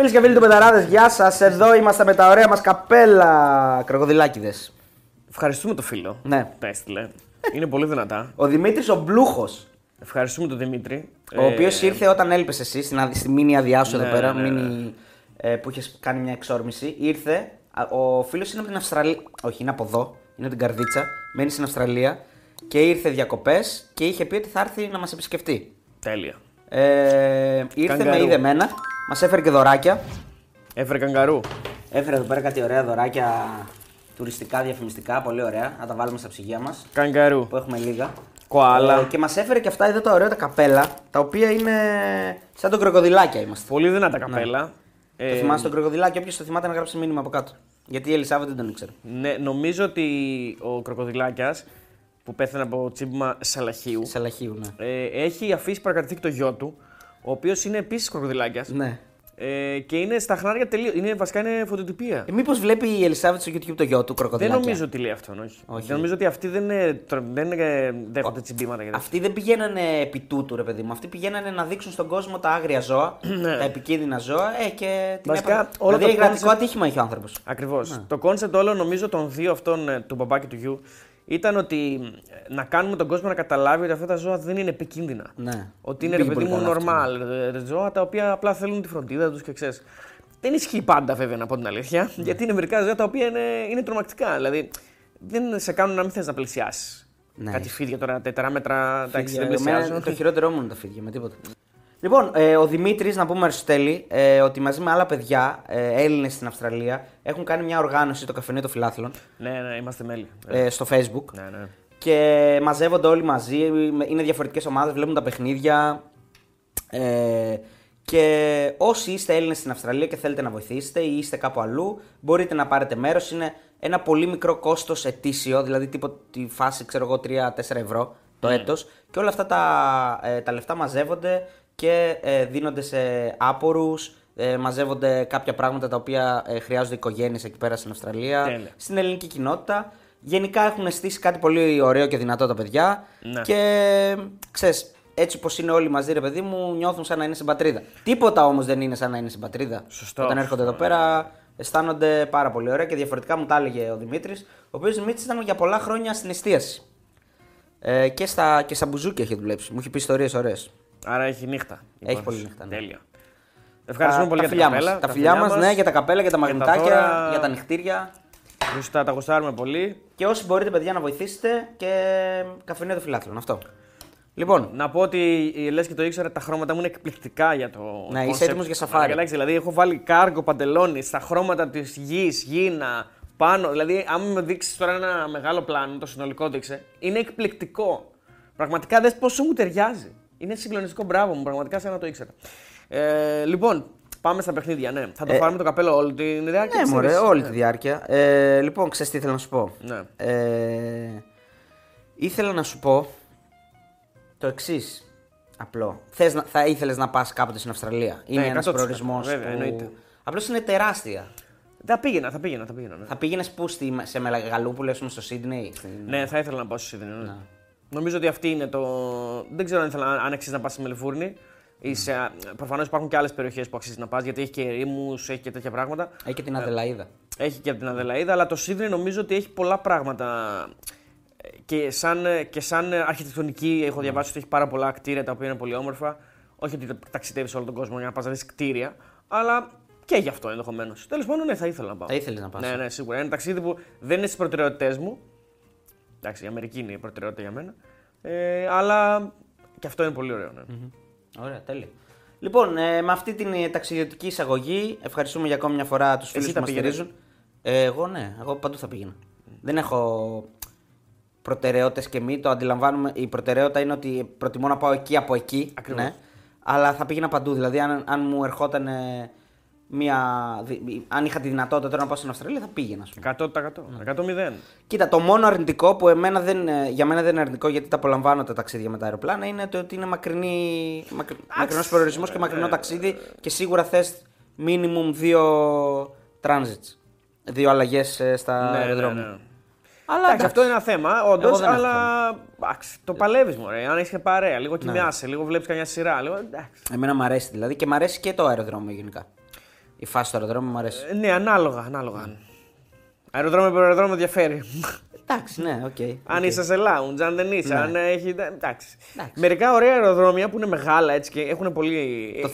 Φίλες και φίλοι του Πεταράδες, γεια σας. Εδώ είμαστε με τα ωραία μας καπέλα κροκοδιλάκιδε. Ευχαριστούμε το φίλο. Ναι. Τα έστειλε. Είναι πολύ δυνατά. Ο Δημήτρης ο Μπλούχος, Ευχαριστούμε τον Δημήτρη. ο οποίος Ε, ήρθε όταν έλειπε εσύ στην, αδη- στη μήνυ αδειά σου Ναι, εδώ πέρα, ναι, ναι. μήνυ, ε, που είχες κάνει μια εξόρμηση. Ήρθε. α, Ο φίλος είναι από την Αυστραλία. Όχι, είναι από εδώ. Είναι από την Καρδίτσα. Μένει στην Αυστραλία. Και ήρθε διακοπές και είχε πει ότι θα έρθει να μας επισκεφτεί. Τέλεια. Ε, ήρθε Καγκαρού. με είδε μένα. Μας έφερε και δωράκια. Έφερε καγκαρού. Έφερε εδώ πέρα κάτι ωραία δωράκια τουριστικά, διαφημιστικά. Πολύ ωραία. Να τα βάλουμε στα ψυγεία μας. Καγκαρού. Που έχουμε λίγα. Κοάλα. Ε, και μας έφερε και αυτά εδώ τα ωραία τα καπέλα. Τα οποία είναι σαν τον κροκοδιλάκια είμαστε. Πολύ δυνατά καπέλα. Το Ε, θυμάσαι τον κροκοδιλάκι, όποιος το θυμάται να γράψει μήνυμα από κάτω. Γιατί η Ελισάβα δεν τον ήξερε. Ναι, νομίζω ότι ο κροκοδιλάκιας που πέθανε από τσίμπημα σαλαχίου Σαλαχίου, ναι. ε, έχει αφήσει παρακαταθήκη το γιο του, ο οποίος είναι επίσης κροκοδιλάκιας. Ναι. Ε, και είναι στα χνάρια τελείως. Είναι, βασικά είναι φωτοτυπία. Ε, Μήπως βλέπει η Ελισάβα στο YouTube το γιο του δεν κροκοδιλάκια. νομίζω ότι λέει αυτόν, όχι. Όχι. Δεν νομίζω ότι αυτοί δεν, είναι, τρο- δεν είναι, δέχονται τσιμπήματα. και τέτοια. Αυτοί δεν πηγαίνανε επί τούτου, ρε παιδί μου. Αυτοί πηγαίνανε να δείξουν στον κόσμο τα άγρια ζώα, τα επικίνδυνα ζώα. Ε, και την Ναι. Βασικά, έπα- όλο δηλαδή, το κρατικό concept- ατύχημα είχε ο άνθρωπος. Ακριβώς. Το concept όλο νομίζω των δύο αυτών, ε, του μπαμπά και του γιου, ήταν ότι ε, να κάνουμε τον κόσμο να καταλάβει ότι αυτά τα ζώα δεν είναι επικίνδυνα. Ναι. Ότι είναι Δεν ρε πήγε παιδί μου πολύ καλά αυτό. normal ε, ζώα τα οποία απλά θέλουν τη φροντίδα τους και ξέρεις. Δεν ισχύει πάντα βέβαια να πω την αλήθεια, Ναι. γιατί είναι μερικά ζώα τα οποία είναι, είναι τρομακτικά. Δηλαδή δεν σε κάνουν να μην θες να πλησιάσεις. Ναι. Κάτι φίδια τώρα, τετράμετρα, εντάξει, δεν Φίδια, εμένα πλησιάζουν. Το χειρότερό μου είναι τα φίδια, με τίποτα. Λοιπόν, ε, ο Δημήτρης, να πούμε Αριστοτέλη, ε, ότι μαζί με άλλα παιδιά, ε, Έλληνες στην Αυστραλία, έχουν κάνει μια οργάνωση, το καφενείο των φιλάθλων, ναι, ναι, είμαστε μέλη. ε, στο Facebook. Ναι, ναι. Και μαζεύονται όλοι μαζί, είναι διαφορετικές ομάδες, βλέπουν τα παιχνίδια. Ε, και όσοι είστε Έλληνες στην Αυστραλία και θέλετε να βοηθήσετε ή είστε κάπου αλλού, μπορείτε να πάρετε μέρος. Είναι ένα πολύ μικρό κόστος ετήσιο, δηλαδή τίποτα τη φάση, ξέρω εγώ, 3-4 ευρώ το έτος Και όλα αυτά τα, ε, τα λεφτά μαζεύονται και ε, δίνονται σε άπορους, ε, μαζεύονται κάποια πράγματα τα οποία ε, χρειάζονται οικογένειες εκεί πέρα στην Αυστραλία, Τέλεια. στην ελληνική κοινότητα. Γενικά έχουν στήσει κάτι πολύ ωραίο και δυνατό τα παιδιά. Ναι. Και ξέρεις, έτσι όπως είναι όλοι μαζί, ρε παιδί μου, νιώθουν σαν να είναι στην πατρίδα. Τίποτα όμως δεν είναι σαν να είναι στην πατρίδα. Σωστό. Όταν έρχονται εδώ πέρα, αισθάνονται πάρα πολύ ωραία και διαφορετικά μου τα έλεγε ο Δημήτρης, ο οποίος Δημήτρης ήταν για πολλά χρόνια στην εστίαση. Ε, και, στα, και στα μπουζούκια έχει δουλέψει. Μου έχει πει ιστορίες ωραίες. Άρα έχει νύχτα. Έχει πολύ νύχτα, ναι. Τέλεια. Ευχαριστούμε πολύ τα για φιλιά τα καπέλα. μας. Τα φιλιά μας, ναι, για τα καπέλα, για τα τα μαγνητάκια, δώρα. για τα νυχτήρια. Γουστά, τα γουστάρουμε πολύ. Και όσοι μπορείτε, παιδιά, να βοηθήσετε και καφενείο των φιλάθλων. Αυτό. Λοιπόν, Να πω ότι λες και το ήξερα, τα χρώματα μου είναι εκπληκτικά για το. Ναι, είσαι concept. έτοιμος για σαφάρι. Αλλά, εντάξει, δηλαδή, έχω βάλει κάργο παντελόνι στα χρώματα της γης, γήνα, πάνω. Δηλαδή, αν με δείξεις τώρα ένα μεγάλο πλάνο, το συνολικό δείξε, είναι εκπληκτικό. Πραγματικά δες πόσο μου ταιριάζει. Είναι συγκλονιστικό, μπράβο μου, πραγματικά σαν να το ήξερα. Ε, λοιπόν, πάμε στα παιχνίδια, ναι. Θα το Ε, πάρουμε το καπέλο όλη την διάρκεια ναι, της μωρέ, σειράς. όλη τη διάρκεια. Ε, λοιπόν, ξέρεις τι ήθελα να σου πω; Ναι. Ε, ήθελα να σου πω το εξής. Απλό. Θες να, θα ήθελες να πας κάποτε στην Αυστραλία. Είναι ένας 100%, προορισμός. βέβαια, εννοείται. Απλώς είναι τεράστια. Θα πήγαινα, θα πήγαινα, θα πήγαινα. Ναι. Θα πήγαινες πού στη, σε Μεγαλούπολη, ας πούμε, στο Σίδνεϊ. στην- Ναι, θα ήθελα να πάω στο Σίδνεϊ. Ναι. Νομίζω ότι αυτή είναι το. Δεν ξέρω αν, ήθελα, αν αξίζει να πας στη Μελβούρνη. Ή σε... Προφανώς υπάρχουν και άλλες περιοχές που αξίζει να πας γιατί έχει και ερήμου, έχει και τέτοια πράγματα. Έχει και την Αδελαίδα. Έχει και από την Αδελαίδα, αλλά το Σίδνεϊ νομίζω ότι έχει πολλά πράγματα. Ε, Και σαν, και σαν αρχιτεκτονική έχω διαβάσει ότι έχει πάρα πολλά κτίρια τα οποία είναι πολύ όμορφα. Όχι ότι ταξιδεύεις σε όλο τον κόσμο για να πας να δεις κτίρια, αλλά και γι' αυτό ενδεχομένως. Τέλος πάντων, ναι, θα ήθελα να πάω. Θα ήθελες να πας. Ναι, ναι, σίγουρα. Είναι ένα ταξίδι που δεν είναι στις προτεραιότητές μου. Εντάξει, η Αμερική είναι η προτεραιότητα για μένα. Ε, αλλά και αυτό είναι πολύ ωραίο. Ναι. Ωραία, τέλεια. Λοιπόν, ε, με αυτή την ε, ταξιδιωτική εισαγωγή, ευχαριστούμε για ακόμη μια φορά τους φίλους Εσύ που τα μας πήγαινες; στηρίζουν. Ε, εγώ ναι, εγώ παντού θα πήγαινα. Δεν έχω προτεραιότητες και μη, το αντιλαμβάνουμε. Η προτεραιότητα είναι ότι προτιμώ να πάω εκεί από εκεί. Ακριβώς. Ναι, αλλά θα πήγαινα παντού. Δηλαδή, αν, αν μου ερχόταν ε, μια. δι- Αν είχα τη δυνατότητα τώρα να πάω στην Αυστραλία, θα πήγαινα. ας πούμε. 100%. 100%. Κοίτα, το μόνο αρνητικό που εμένα δεν, ε, για μένα δεν είναι αρνητικό γιατί τα απολαμβάνω τα ταξίδια με τα αεροπλάνα είναι το ότι είναι μακρινή, μακρι, μακρινός προορισμός και μακρινό ταξίδι και σίγουρα θες minimum δύο transits. Δύο αλλαγές στα Ναι, ναι, αεροδρόμια. ναι. Αλλά Εντάξει, αυτό είναι ένα θέμα, όντως, Εγώ δεν έχω αλλά εντάξει, το παλεύεις μωρέ. Αν έχεις και παρέα, λίγο κοιμιάσαι, λίγο βλέπεις καμιά σειρά. Λίγο... Εντάξει. Εμένα μου αρέσει δηλαδή και μου αρέσει και το αεροδρόμιο γενικά. Η φάση του αεροδρόμου μου αρέσει. Ε, ναι, ανάλογα. ανάλογα. Αεροδρόμιο με αεροδρόμιο διαφέρει. Εντάξει, ναι, οκ. αν οκ. είσαι σε lounge, αν δεν είσαι, Ναι. αν έχει. Εντάξει. Εντάξει. Μερικά ωραία αεροδρόμια που είναι μεγάλα έτσι και έχουν πολύ.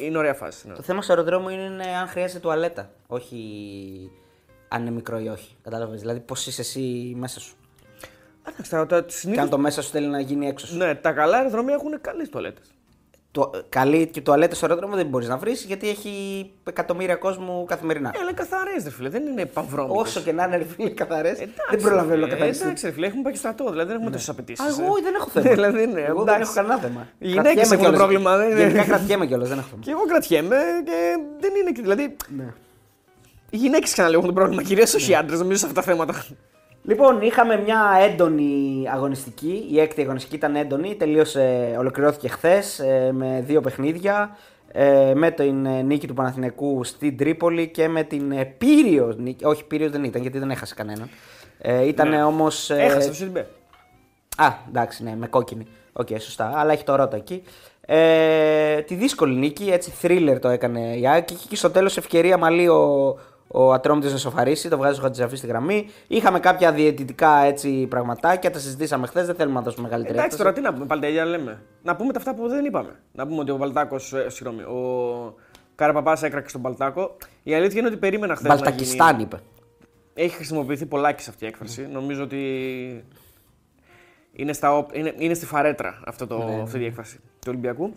Είναι ωραία φάση. ναι. Το θέμα στο αεροδρόμιο είναι αν χρειάζεται τουαλέτα. Όχι αν είναι μικρό ή όχι. Κατάλαβες. Δηλαδή πώς είσαι εσύ μέσα σου. Εντάξει, τα, τα, Και συνήθως- αν το μέσα σου θέλει να γίνει έξω σου. Ναι, τα καλά αεροδρόμια έχουν καλές τουαλέτες. Το, καλή και τουαλέτα στο αεροδρόμιο δεν μπορείς να βρεις γιατί έχει εκατομμύρια κόσμου καθημερινά. Ε, αλλά καθαρές, ρε φίλε, δεν είναι παυρώμικες. Όσο και να είναι ρε φίλε καθαρές, Εντάξει, δεν προλαβαίνω να ε, καθαριστούν. Εντάξει, ρε φίλε, έχουμε πάει και στρατό, δηλαδή δεν έχουμε τόσες απαιτήσεις. Α, εγώ δεν έχω θέμα. δηλαδή, ναι, εγώ δεν εντάξει. έχω κανένα θέμα. Οι γυναίκες Κρατιέμαι έχουν κιόλας. πρόβλημα, δεν είναι. Γενικά κρατιέμαι κιόλας, δεν έχω θέμα. Και εγώ κρατιέμαι και δεν είναι. και- Δηλαδή, Ναι. οι γυναίκες ξαναλέω έχουν το πρόβλημα, κυρίως όχι οι άντρες, νομίζω σε αυτά τα θέματα. Λοιπόν, είχαμε μια έντονη αγωνιστική. Η έκτη αγωνιστική ήταν έντονη. Τελείωσε, ολοκληρώθηκε χθες με δύο παιχνίδια. ε, με την ε, νίκη του Παναθηναϊκού στην Τρίπολη και με την ε, πύρρειος νίκη. Όχι, πύρρειος δεν ήταν γιατί δεν έχασε κανέναν. Ε, ήταν Ναι. όμως... ε, Έχασε τον Σιντιμπέ. Α, εντάξει, ναι, με κόκκινη. Οκ, σωστά. Αλλά έχει το Ρότα εκεί. Ε, τη δύσκολη νίκη, έτσι thriller το έκανε η ΑΕΚ. Και στο τέλος ευκαιρία μεγάλη ο, ο Ατρόμητος να ισοφαρίσει, το βγάζει ο Χατζησαφί στη γραμμή. Είχαμε κάποια διαιτητικά έτσι πραγματάκια, τα συζητήσαμε χθες. Δεν θέλουμε να δώσουμε μεγαλύτερη Εντάξει, έμφαση. τώρα τι να πούμε, πάλι τα ίδια λέμε. Να πούμε τα αυτά που δεν είπαμε. Να πούμε ότι ο Μπαλτάκος, ε, συγγνώμη, ο Καραπαπάς έκραξε τον Μπαλτάκο. Η αλήθεια είναι ότι περίμενα χθες. Μπαλτακιστάν είπε. Έχει χρησιμοποιηθεί πολλάκι σε αυτή η έκφραση. Νομίζω ότι είναι, στα, όπ- είναι, είναι στη φαρέτρα αυτό το, Ναι, αυτή η έκφραση του Ολυμπιακού.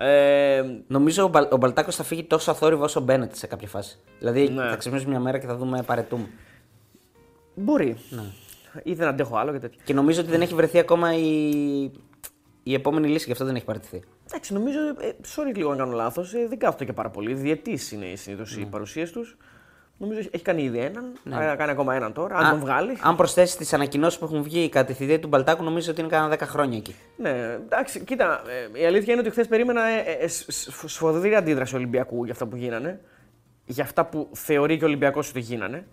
Ε, Νομίζω ο, Μπαλ, ο Μπαλτάκος θα φύγει τόσο αθόρυβο όσο ο Μπένετ σε κάποια φάση. Δηλαδή Ναι. θα ξυπνήσουμε μια μέρα και θα δούμε παρετούμε. μπορεί. Ναι. Ή δεν αντέχω άλλο και τέτοια. Και νομίζω ότι δεν έχει βρεθεί ακόμα η, η επόμενη λύση, γι' αυτό δεν έχει παραιτηθεί. Εντάξει, νομίζω. Ε, sorry λίγο αν κάνω λάθος. Ε, δεν κάθονται και πάρα πολύ. Διετή είναι συνήθως Ναι. οι παρουσίες τους. Νομίζω έχει κάνει ήδη έναν. Θα κάνει ακόμα έναν τώρα. Αν Α- τον βγάλει. Αν προσθέσει τις ανακοινώσεις που έχουν βγει κατά τη θητεία του Μπαλτάκου, νομίζω ότι είναι κάνα 10 χρόνια εκεί. Ναι, εντάξει, κοίτα. ε, η αλήθεια είναι ότι χθες περίμενα ε, ε, ε, σ- σ- σφοδρή αντίδραση Ολυμπιακού για αυτά που γίνανε. Για αυτά που θεωρεί και ο Ολυμπιακός ότι γίνανε.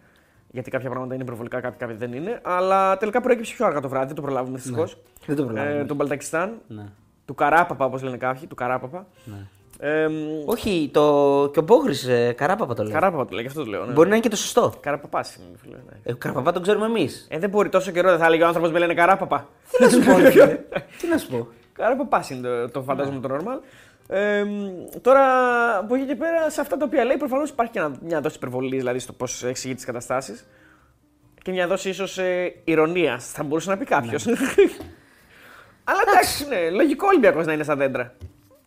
Γιατί κάποια πράγματα είναι προβολικά, κάποια, κάποια δεν είναι. Αλλά τελικά προέκυψε πιο αργά το βράδυ, δεν το προλάβουμε δυστυχώ. Δεν το προλάβαμε. Ε, τον Μπαλτακιστάν. Ναι. Του Καράπαπα, όπως λένε κάποιοι. Του Καράπαπα. Ε, μ, Όχι, το... και ο Μπόγρης ε, Καράπαπα το λέει. Καράπαπα το λέει, γι' αυτό το λέω. Ναι. Μπορεί να είναι και το σωστό. Καραπαπά είναι, φίλε. Ναι. Ε, Καραπαπά τον ξέρουμε εμείς. Ε, δεν μπορεί τόσο καιρό, δεν θα έλεγε ο άνθρωπος με λένε Καράπαπα. Τι να σου πω, ρε φίλε. Τι να σου πω. Καραπαπά είναι το, το φαντάζομαι το normal. Ε, μ, τώρα από εκεί και πέρα, σε αυτά τα οποία λέει, προφανώς υπάρχει και ένα- μια δόση υπερβολής δηλαδή στο πώς εξηγεί τις καταστάσεις. Και μια δόση ίσως ε, ηρωνίας, θα μπορούσε να πει κάποιος. Αλλά εντάξει, ναι, λογικό Ολυμπιακός να είναι στα δέντρα.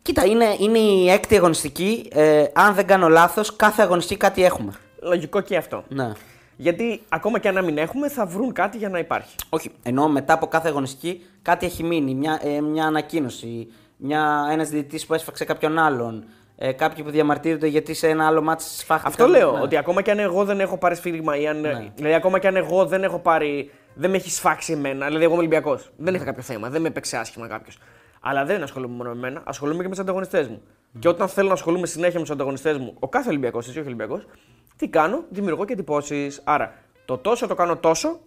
Κοίτα, είναι, είναι η έκτη αγωνιστική. Ε, αν δεν κάνω λάθος, κάθε αγωνιστική κάτι έχουμε. Λογικό και αυτό. Ναι. Γιατί ακόμα και αν να μην έχουμε, θα βρουν κάτι για να υπάρχει. Όχι, ενώ μετά από κάθε αγωνιστική κάτι έχει μείνει. Μια, ε, μια ανακοίνωση. Μια, ένας διαιτητής που έσφαξε κάποιον άλλον. Ε, κάποιοι που διαμαρτύρονται γιατί σε ένα άλλο μάτι σφάχτηκαν. Αυτό λέω. Ναι. Ότι ακόμα και αν εγώ δεν έχω πάρει σφύριγμα ή αν. Δηλαδή, ακόμα και αν εγώ δεν έχω πάρει. Δεν με έχει σφάξει εμένα. Δηλαδή, εγώ είμαι Ολυμπιακός. Δεν είχα κάποιο θέμα. Δεν με έπαιξε άσχημα κάποιος. Αλλά δεν ασχολούμαι μόνο με εμένα. Ασχολούμαι και με τους ανταγωνιστές μου. Και όταν θέλω να ασχολούμαι συνέχεια με τους ανταγωνιστές μου, ο κάθε Ολυμπιακός, εσύ όχι Ολυμπιακός, τι κάνω, δημιουργώ και εντυπώσεις. Άρα, το τόσο το κάνω τόσο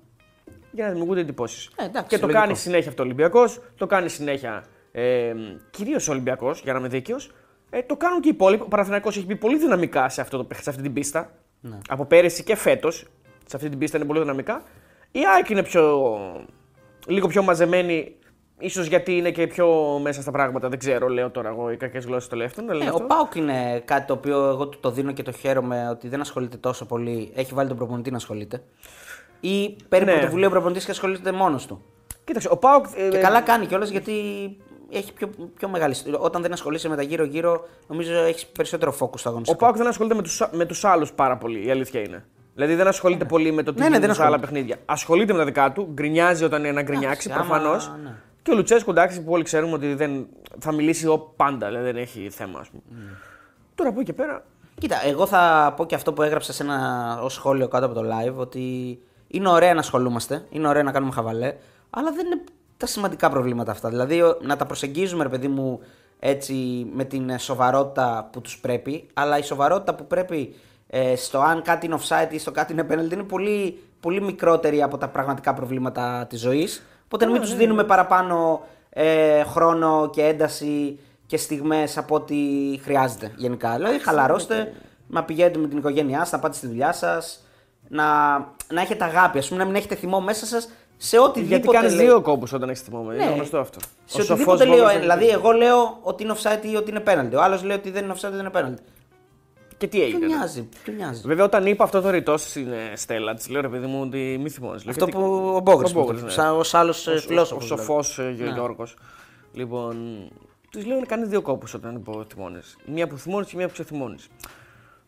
για να δημιουργούνται εντυπώσεις. Ε, εντάξει, και το λογικό. κάνει συνέχεια αυτό ο Ολυμπιακός, το κάνει συνέχεια ε, κυρίως ο Ολυμπιακός, για να είμαι δίκαιος. Ε, το κάνουν και οι υπόλοιποι. Ο Παναθηναϊκός έχει μπει πολύ δυναμικά σε, αυτό το, σε αυτή την πίστα. Ναι. Από πέρυσι και φέτος. Σε αυτή την πίστα είναι πολύ δυναμικά. Η ΑΕΚ είναι πιο, λίγο πιο μαζεμένη. Ίσως γιατί είναι και πιο μέσα στα πράγματα. Δεν ξέρω, λέω τώρα εγώ οι κακές γλώσσες το λεφτών. Ε, ο Πάουκ είναι κάτι το οποίο εγώ του το δίνω και το χαίρομαι ότι δεν ασχολείται τόσο πολύ. Έχει βάλει τον προπονητή να ασχολείται. Ή παίρνει Ναι. πρωτοβουλία ο προπονητής και ασχολείται μόνος του. Κοίταξε, ο Πάουκ. ε, Και καλά κάνει κιόλας γιατί έχει πιο, πιο μεγάλη. Όταν δεν ασχολείσαι με τα γύρω-γύρω, νομίζω έχεις περισσότερο focus στο Ο αγωνιστικό. Πάουκ δεν ασχολείται με τους με τους άλλους πάρα πολύ, η αλήθεια είναι. Δηλαδή δεν ασχολείται πολύ με το τι Ναι, ναι, γίνεται δεν σε άλλα ασχολείται. παιχνίδια. Ασχολείται με τα δικά του, γκρινιάζει όταν είναι να γκρινιάξει άμα- προφανώς. ναι. Και ο Λουτσέσκου, εντάξει, που όλοι ξέρουμε ότι δεν θα μιλήσει ο πάντα, δηλαδή δεν έχει θέμα, ας πούμε. Τώρα από εκεί και πέρα. Κοίτα, εγώ θα πω και αυτό που έγραψα σε ένα ως σχόλιο κάτω από το live ότι είναι ωραία να ασχολούμαστε, είναι ωραία να κάνουμε χαβαλέ, αλλά δεν είναι τα σημαντικά προβλήματα αυτά. Δηλαδή ο- να τα προσεγγίζουμε, ρε παιδί μου, έτσι με την ε, σοβαρότητα που τους πρέπει, αλλά η σοβαρότητα που πρέπει ε, στο αν κάτι είναι offside ή στο κάτι είναι penalty είναι πολύ, πολύ μικρότερη από τα πραγματικά προβλήματα της ζωής. Οπότε μην τους δίνουμε παραπάνω ε, χρόνο και ένταση και στιγμές από ό,τι χρειάζεται γενικά. Δηλαδή χαλαρώστε, να πηγαίνετε με την οικογένειά σας, να πάτε στη δουλειά σας. Να, να έχετε αγάπη, ας πούμε, να μην έχετε θυμό μέσα σας σε οτιδήποτε. Γιατί κάνεις λέει. δύο κόμπους όταν έχεις θυμό. Ναι. Είναι γνωστό αυτό. Σε Ο οτιδήποτε σοφός λέω. Βόλος ε, δεν- Δηλαδή, εγώ λέω ότι είναι offside ή ότι είναι penalty. Ο άλλος λέει ότι δεν είναι offside ή δεν είναι penalty. Και τι Ποιο έγινε. ναι. νοιάζει, ποιο νοιάζει. Βέβαια, όταν είπα αυτό το ρητό στην ε, Στέλλα, της λέω ρε παιδί μου ότι μη θυμώνεις. Αυτό που ο Μπόγκρι. Ο Μπόγκρις, ναι. Σαν ως άλλος Ο φιλόσοφος. σοφός Ναι. Γιώργος. Λοιπόν, του λέω να κάνει δύο κόπους όταν υποθυμώνει. Μία που θυμώνεις και μία που ξεθυμώνεις.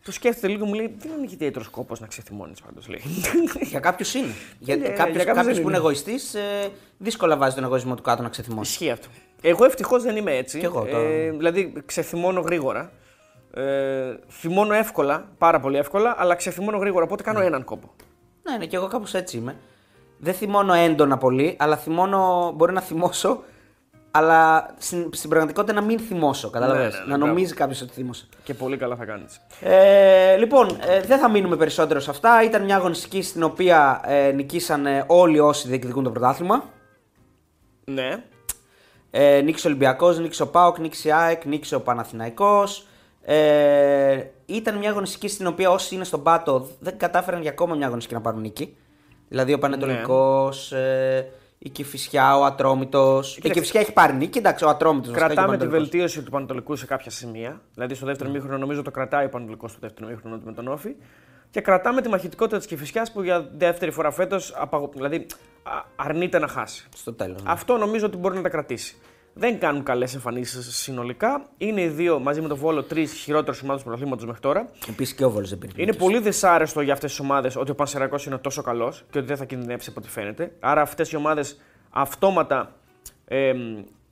Το σκέφτεται λίγο, μου λέει: Δεν είναι ιδιαίτερο κόπος να ξεθυμώνεις πάντως. Λέει. Για κάποιους είναι. Για, Ναι, κάποιος, για κάποιους κάποιος δεν που είναι είναι. εγωιστής, ε, δύσκολα βάζει τον εγωισμό του κάτω να ξεθυμώσει. Ισχύει αυτό. Εγώ ευτυχώς δεν είμαι έτσι. Κι εγώ το- ε, δηλαδή, ξεθυμώνω γρήγορα. Ε, θυμώνω εύκολα, πάρα πολύ εύκολα, αλλά ξεθυμώνω γρήγορα. Οπότε κάνω έναν κόπο. Ναι, ναι, και εγώ κάπως έτσι είμαι. Δεν θυμώνω έντονα πολύ, αλλά θυμώνω, μπορεί να θυμώσω, αλλά στην, στην πραγματικότητα να μην θυμώσω. Κατάλαβε. Ναι, ναι, ναι, να μπράβο. νομίζει κάποιος ότι θύμωσε. Και πολύ καλά θα κάνεις. Ε, λοιπόν, ε, δεν θα μείνουμε περισσότερο σε αυτά. Ήταν μια αγωνιστική στην οποία ε, νικήσαν ε, όλοι όσοι διεκδικούν το πρωτάθλημα. Ναι. Ε, νίκησε ο Ολυμπιακός, νίκησε ο Πάοκ, νίκησε η ΑΕΚ, νίκησε ο Παναθηναϊκός. Ε, ήταν μια αγωνιστική στην οποία όσοι είναι στον πάτο δεν κατάφεραν για ακόμα μια αγωνιστική να πάρουν νίκη. Δηλαδή ο Πανετολικός, ε, η Κυφυσιά, ο Ατρόμητος. Η Κυφυσιά έχει πάρει νίκη, εντάξει, ο Ατρόμητος. Κρατάμε τη βελτίωση του Πανατολικού σε κάποια σημεία. Δηλαδή στο δεύτερο μήχρονο νομίζω το κρατάει ο Πανατολικό στο δεύτερο μήχρονο του με τον Όφη. Και κρατάμε τη μαχητικότητα της Κυφυσιάς που για δεύτερη φορά φέτος δηλαδή, α- αρνείται να χάσει. Στο τέλος. Αυτό νομίζω ότι μπορεί να τα κρατήσει. Δεν κάνουν καλές εμφανίσεις συνολικά. Είναι οι δύο μαζί με το Βόλο τρεις χειρότερε ομάδες του πρωταθλήματος μέχρι τώρα. Επίσης και ο Βόλος δεν πήρε. Είναι πολύ δυσάρεστο για αυτές τις ομάδες ότι ο Πανσεραϊκός είναι τόσο καλός και ότι δεν θα κινδυνεύσει από ό,τι φαίνεται. Άρα αυτές οι ομάδες αυτόματα ε,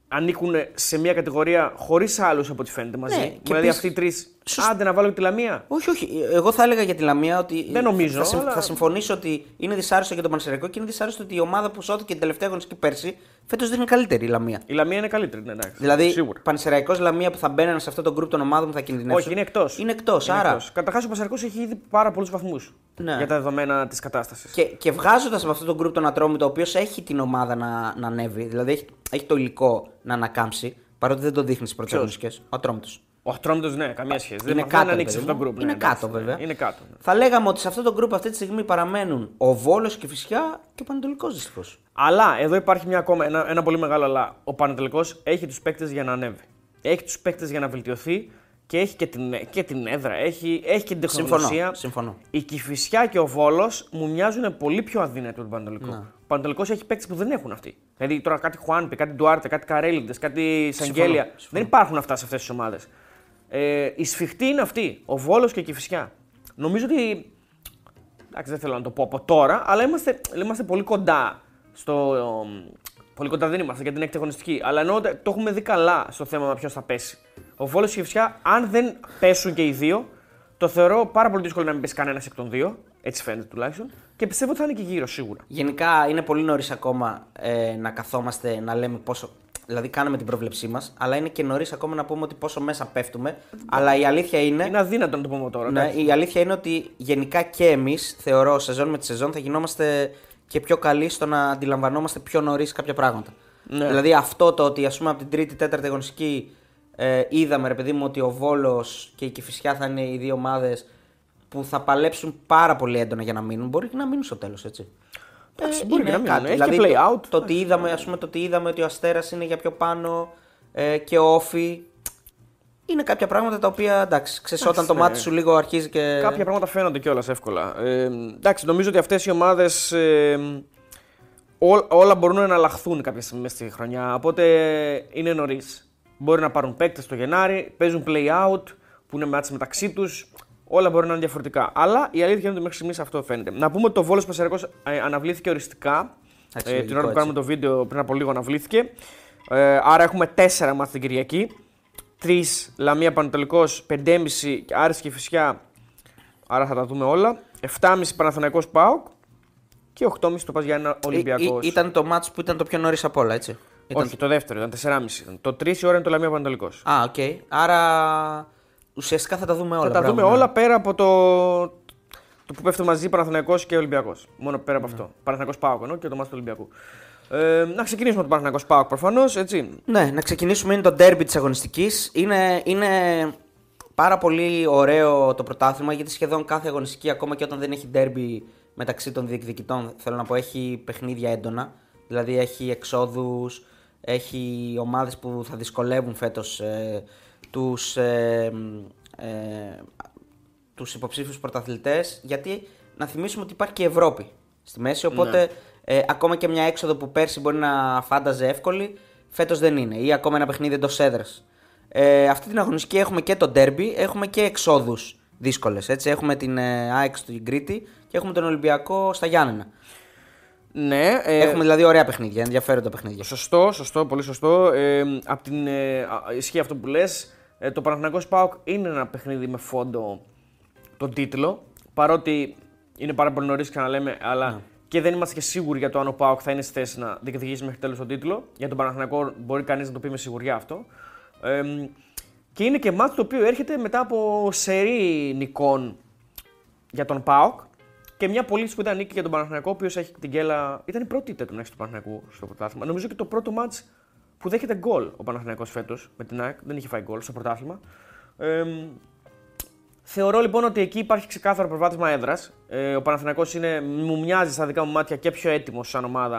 ανήκουν σε μια κατηγορία χωρίς άλλους από ό,τι φαίνεται μαζί. Ναι, και δηλαδή επίσης- αυτοί οι τρεις. Σωσ- Άντε να βάλω και τη Λαμία. Όχι, όχι. Εγώ θα έλεγα για τη Λαμία ότι. Δεν νομίζω, Θα, συμ- αλλά- θα συμφωνήσω ότι είναι δυσάρεστο για τον Πανσεραϊκό και είναι δυσάρεστο ότι η ομάδα που σώθηκε την τελευταία αγωνιστική πέρσι φέτος δεν είναι καλύτερη η Λαμία. Η Λαμία είναι καλύτερη, ναι, εντάξει. Δηλαδή, Σίγουρα. Πανσεραϊκός Λαμία που θα μπαίνανε σε αυτό το γκρουπ των ομάδων που θα κινδυνεύσουν. Όχι, είναι εκτός. Είναι εκτός. Άρα. Καταρχάς ο Πανσεραϊκός έχει ήδη πάρα πολλούς βαθμούς Ναι. για τα δεδομένα της κατάστασης. Και, και βγάζοντας από αυτό το γκρουπ τον Ατρόμητο, ο οποίος έχει την ομάδα να, να ανέβει, δηλαδή έχει, έχει το υλικό να ανακάμψει, παρότι δεν το δείχνει στις πρώτε Ποιος; αγωνιστικέ. Ο Ατρόμητος. Ο Ατρόμητο, ναι, καμία σχέση. Είναι δεν, κάτω, δεν ανοίξει παιδί αυτό το μου. group. Είναι ναι, κάτω, εντάξει, βέβαια. Είναι κάτω. ναι. Θα λέγαμε ότι σε αυτό το γκρουπ αυτή τη στιγμή παραμένουν ο Βόλος και φυσικά και ο Πανετολικός δυστυχώς. Αλλά εδώ υπάρχει μια ακόμα, ένα, ένα πολύ μεγάλο αλλά. Ο Πανετελικός έχει τους παίκτες για να ανέβει. Έχει τους παίκτες για να βελτιωθεί και έχει και την, και την έδρα, έχει, έχει και την Συμφωνώ. τεχνογνωσία. Συμφωνώ. Η Κυφυσιά και ο Βόλος μου μοιάζουν πολύ πιο αδύνατοι από τον Πανετολικό. Ναι. Ο Πανετολικός έχει παίκτες που δεν έχουν αυτοί. Δηλαδή τώρα κάτι Χουάνπι, κάτι Ντουάρτε, κάτι Καρέλιντες, κάτι Σαγγέλια. συμφωνώ. Δεν υπάρχουν αυτά σε αυτές τις ομάδες. Ε, η σφιχτή είναι αυτή. Ο Βόλος και η Κυφυσιά. Νομίζω ότι. Εντάξει, δεν θέλω να το πω από τώρα, αλλά είμαστε, είμαστε πολύ κοντά στο. Πολύ κοντά δεν είμαστε γιατί είναι έκτη αγωνιστική. Αλλά εννοώ ότι το έχουμε δει καλά στο θέμα ποιος θα πέσει. Ο Βόλος και η Κυφυσιά, αν δεν πέσουν και οι δύο, το θεωρώ πάρα πολύ δύσκολο να μην πέσει κανένας εκ των δύο. Έτσι φαίνεται τουλάχιστον. Και πιστεύω ότι θα είναι και γύρω σίγουρα. Γενικά είναι πολύ νωρίς ακόμα ε, να καθόμαστε να λέμε πόσο. Δηλαδή, κάναμε την πρόβλεψή μας, αλλά είναι και νωρίς ακόμα να πούμε ότι πόσο μέσα πέφτουμε. Αλλά η αλήθεια είναι. Είναι αδύνατο να το πούμε τώρα. Ναι, εντάξει. η αλήθεια είναι ότι γενικά και εμείς, θεωρώ, σεζόν με τη σεζόν θα γινόμαστε και πιο καλοί στο να αντιλαμβανόμαστε πιο νωρίς κάποια πράγματα. Ναι. Δηλαδή αυτό το ότι ας πούμε από την τρίτη, τέταρτη αγωνιστική ε, είδαμε ρε παιδί μου ότι ο Βόλος και η Κηφισιά θα είναι οι δύο ομάδες που θα παλέψουν πάρα πολύ έντονα για να μείνουν. Μπορεί και να μείνουν στο τέλος, έτσι. Εντάξει, μπορεί είναι και να μείνουν. κάτι. Έχει και Δηλαδή, play out. Το, το, ότι είδαμε, ας πούμε, το ότι είδαμε ότι ο Αστέρας είναι για πιο πάνω ε, και ο Όφη. Είναι κάποια πράγματα τα οποία εντάξει, ξέρεις, όταν το ναι. μάτι σου λίγο αρχίζει και. Κάποια πράγματα φαίνονται κιόλας εύκολα. Ε, εντάξει, νομίζω ότι αυτές οι ομάδες. Ε, ό, όλα μπορούν να εναλλαχθούν κάποια στιγμή μέσα στη χρονιά. Οπότε είναι νωρίς. Μπορεί να πάρουν παίκτες το Γενάρη, παίζουν play out που είναι μάτς μεταξύ τους. Όλα μπορεί να είναι διαφορετικά. Αλλά η αλήθεια είναι ότι μέχρι στιγμής αυτό φαίνεται. Να πούμε ότι το Βόλος Πασαρικός αναβλήθηκε οριστικά. Εντάξει, Ε, λογικό, την ώρα που έτσι. κάνουμε το βίντεο πριν από λίγο αναβλήθηκε. Ε, άρα έχουμε τέσσερα μάτς την Κυριακή. Τρεις Λαμία Πανατολικό, 5,5 Άρης και Φυσιά. Άρα θα τα δούμε όλα. 7,5 Παναθηναϊκός ΠΑΟΚ και 8,5 το Πας Γιάννενα Ολυμπιακό. Ή- ή- ήταν το ματς που ήταν το πιο νωρίς από όλα, έτσι. Ήταν... Όχι, το δεύτερο, ήταν 4,5. Ήταν. Το 3 η ώρα είναι το Λαμία Παναιτωλικό. Α, οκ. Άρα ουσιαστικά θα τα δούμε όλα. Θα τα μπράβο, δούμε ναι. όλα πέρα από το, το που πέφτουν μαζί Παναθηναϊκός και Ολυμπιακός. Μόνο πέρα Ναι. από αυτό. Παναθηναϊκός ΠΑΟΚ εννοώ και το ματς του Ολυμπιακού. Ε, να ξεκινήσουμε με το Παναθηναϊκός ΠΑΟΚ προφανώς, έτσι. Ναι, να ξεκινήσουμε. Είναι το ντέρμπι της αγωνιστικής. Είναι, είναι πάρα πολύ ωραίο το πρωτάθλημα γιατί σχεδόν κάθε αγωνιστική, ακόμα και όταν δεν έχει ντέρμπι μεταξύ των διεκδικητών, θέλω να πω, έχει παιχνίδια έντονα. Δηλαδή έχει εξόδους, έχει ομάδες που θα δυσκολεύουν φέτος ε, τους ε, ε, τους υποψήφιους πρωταθλητές γιατί να θυμίσουμε ότι υπάρχει και η Ευρώπη στη μέση οπότε Ναι. ε, ακόμα και μια έξοδο που πέρσι μπορεί να φάνταζε εύκολη φέτος δεν είναι ή ακόμα ένα παιχνίδι εντός έδρας. Ε, αυτή την αγωνιστική έχουμε και το ντέρμπι, έχουμε και εξόδους δύσκολες. Έτσι. Έχουμε την ε, ΑΕΚ στην Κρήτη και έχουμε τον Ολυμπιακό στα Γιάννενα. Ναι, ε, Έχουμε δηλαδή ωραία παιχνίδια, ενδιαφέροντα παιχνίδια. Σωστό, σωστό, πολύ σωστό. Ε, απ' την, ε, α, ισχύει αυτό που λες. Ε, το Παναθηναϊκός ΠΑΟΚ είναι ένα παιχνίδι με φόντο τον τίτλο. Παρότι είναι πάρα πολύ νωρίς, ξαναλέμε, αλλά Ναι. και δεν είμαστε και σίγουροι για το αν ο ΠΑΟΚ θα είναι στη θέση να διεκδικήσει μέχρι τέλος τον τίτλο. Για τον Παναθηναϊκό μπορεί κανείς να το πει με σιγουριά αυτό. Ε, και είναι και μάτι το οποίο έρχεται μετά από σερή νικών για τον ΠΑΟΚ και μια πολύ σπουδαία νίκη για τον Παναθηναϊκό, ο οποίος έχει την γκέλα. Ήταν η πρώτη ήττα τουλάχιστον του Παναθηναϊκού στο πρωτάθλημα. Νομίζω και το πρώτο μάτς που δέχεται γκολ ο Παναθηναϊκός φέτος με την ΑΕΚ. Δεν είχε φάει γκολ στο πρωτάθλημα. Ε, θεωρώ λοιπόν ότι εκεί υπάρχει ξεκάθαρο προβάδισμα έδρας. Ε, ο Παναθηναϊκός είναι, μου μοιάζει στα δικά μου μάτια και πιο έτοιμος σαν ομάδα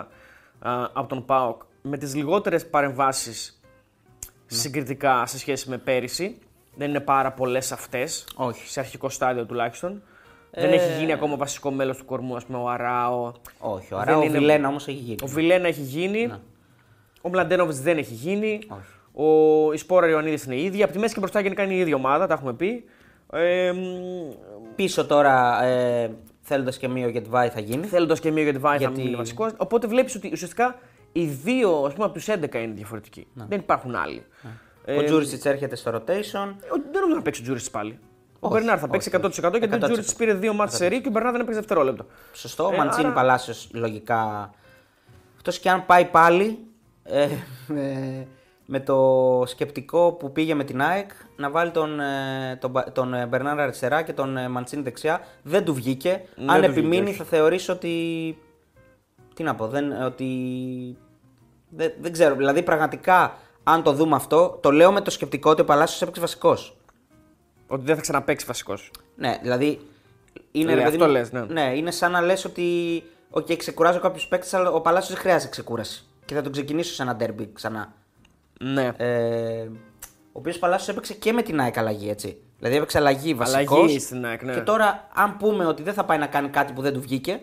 α, από τον ΠΑΟΚ με τις λιγότερες παρεμβάσεις συγκριτικά σε σχέση με πέρυσι. Δεν είναι πάρα πολλές αυτές. Όχι. Σε αρχικό στάδιο τουλάχιστον. Δεν έχει γίνει ακόμα βασικό μέλος του κορμού, ας πούμε, ο Αράο. Όχι, Δεν ωραία. Ο είναι- Βιλένα όμως έχει γίνει. Ο Βιλένα έχει γίνει. Ο Μλαντένοβιτς δεν έχει γίνει. Όχι. Ο η Σπόρα Ιωαννίδης είναι η ίδια. Από τη μέση και μπροστά γενικά είναι η ίδια ομάδα, τα έχουμε πει. Ε, Πίσω τώρα ε, θέλοντας και μία ο Γετβάη θα γίνει. Θέλοντας και μία για τη Βάη θα Γιατί- μην είναι βασικός. Οπότε βλέπεις ότι ουσιαστικά οι δύο ας πούμε, από τους 11 είναι διαφορετικοί. Δεν υπάρχουν άλλοι. Ε, Ο Τζούρισιτς έρχεται στο rotation. ο- δεν νομίζω να παίξει ο Τζούρισιτς πάλι. Ο Όχι, Μπερνάρ θα παίξει 100% όχι, γιατί ο 100%. Τζούρισιτς πήρε δύο μάτσε σε ρί και ο Μπερνάρ δεν έπαιξε δευτερόλεπτο. Σωστό. Ε, Μαντσίνη άρα- Παλάσιος λογικά. Αυτός και αν πάει πάλι ε, ε, με το σκεπτικό που πήγε με την ΑΕΚ να βάλει τον, ε, τον, Μπα- τον ε, Μπερνάρ αριστερά και τον ε, Μαντσίνη δεξιά. Δεν του βγήκε. Δεν αν του βγήκε, επιμείνει όχι. θα θεωρήσω ότι. Τι να πω, δεν, ότι. Δεν, δεν ξέρω. Δηλαδή πραγματικά αν το δούμε αυτό, το λέω με το σκεπτικό ότι ο Παλάσιος έπαιξε βασικός. Ότι δεν θα ξαναπέξει βασικός. Ναι, δηλαδή. Είναι, Ε, ρε παιδί αυτό μου- λες, ναι. είναι σαν να λες ότι. Οκ, ξεκουράζω κάποιους παίκτες, αλλά ο Παλάσιος δεν χρειάζεται ξεκούραση. Και θα τον ξεκινήσω σε ένα ντέρμπι ξανά. Ναι. Ε, ο οποίος Παλάσιος έπαιξε και με την ΑΕΚ αλλαγή, έτσι. Δηλαδή έπαιξε αλλαγή βασικός. Αλλαγή στην ΑΕΚ, ναι. Και τώρα, αν πούμε ότι δεν θα πάει να κάνει κάτι που δεν του βγήκε,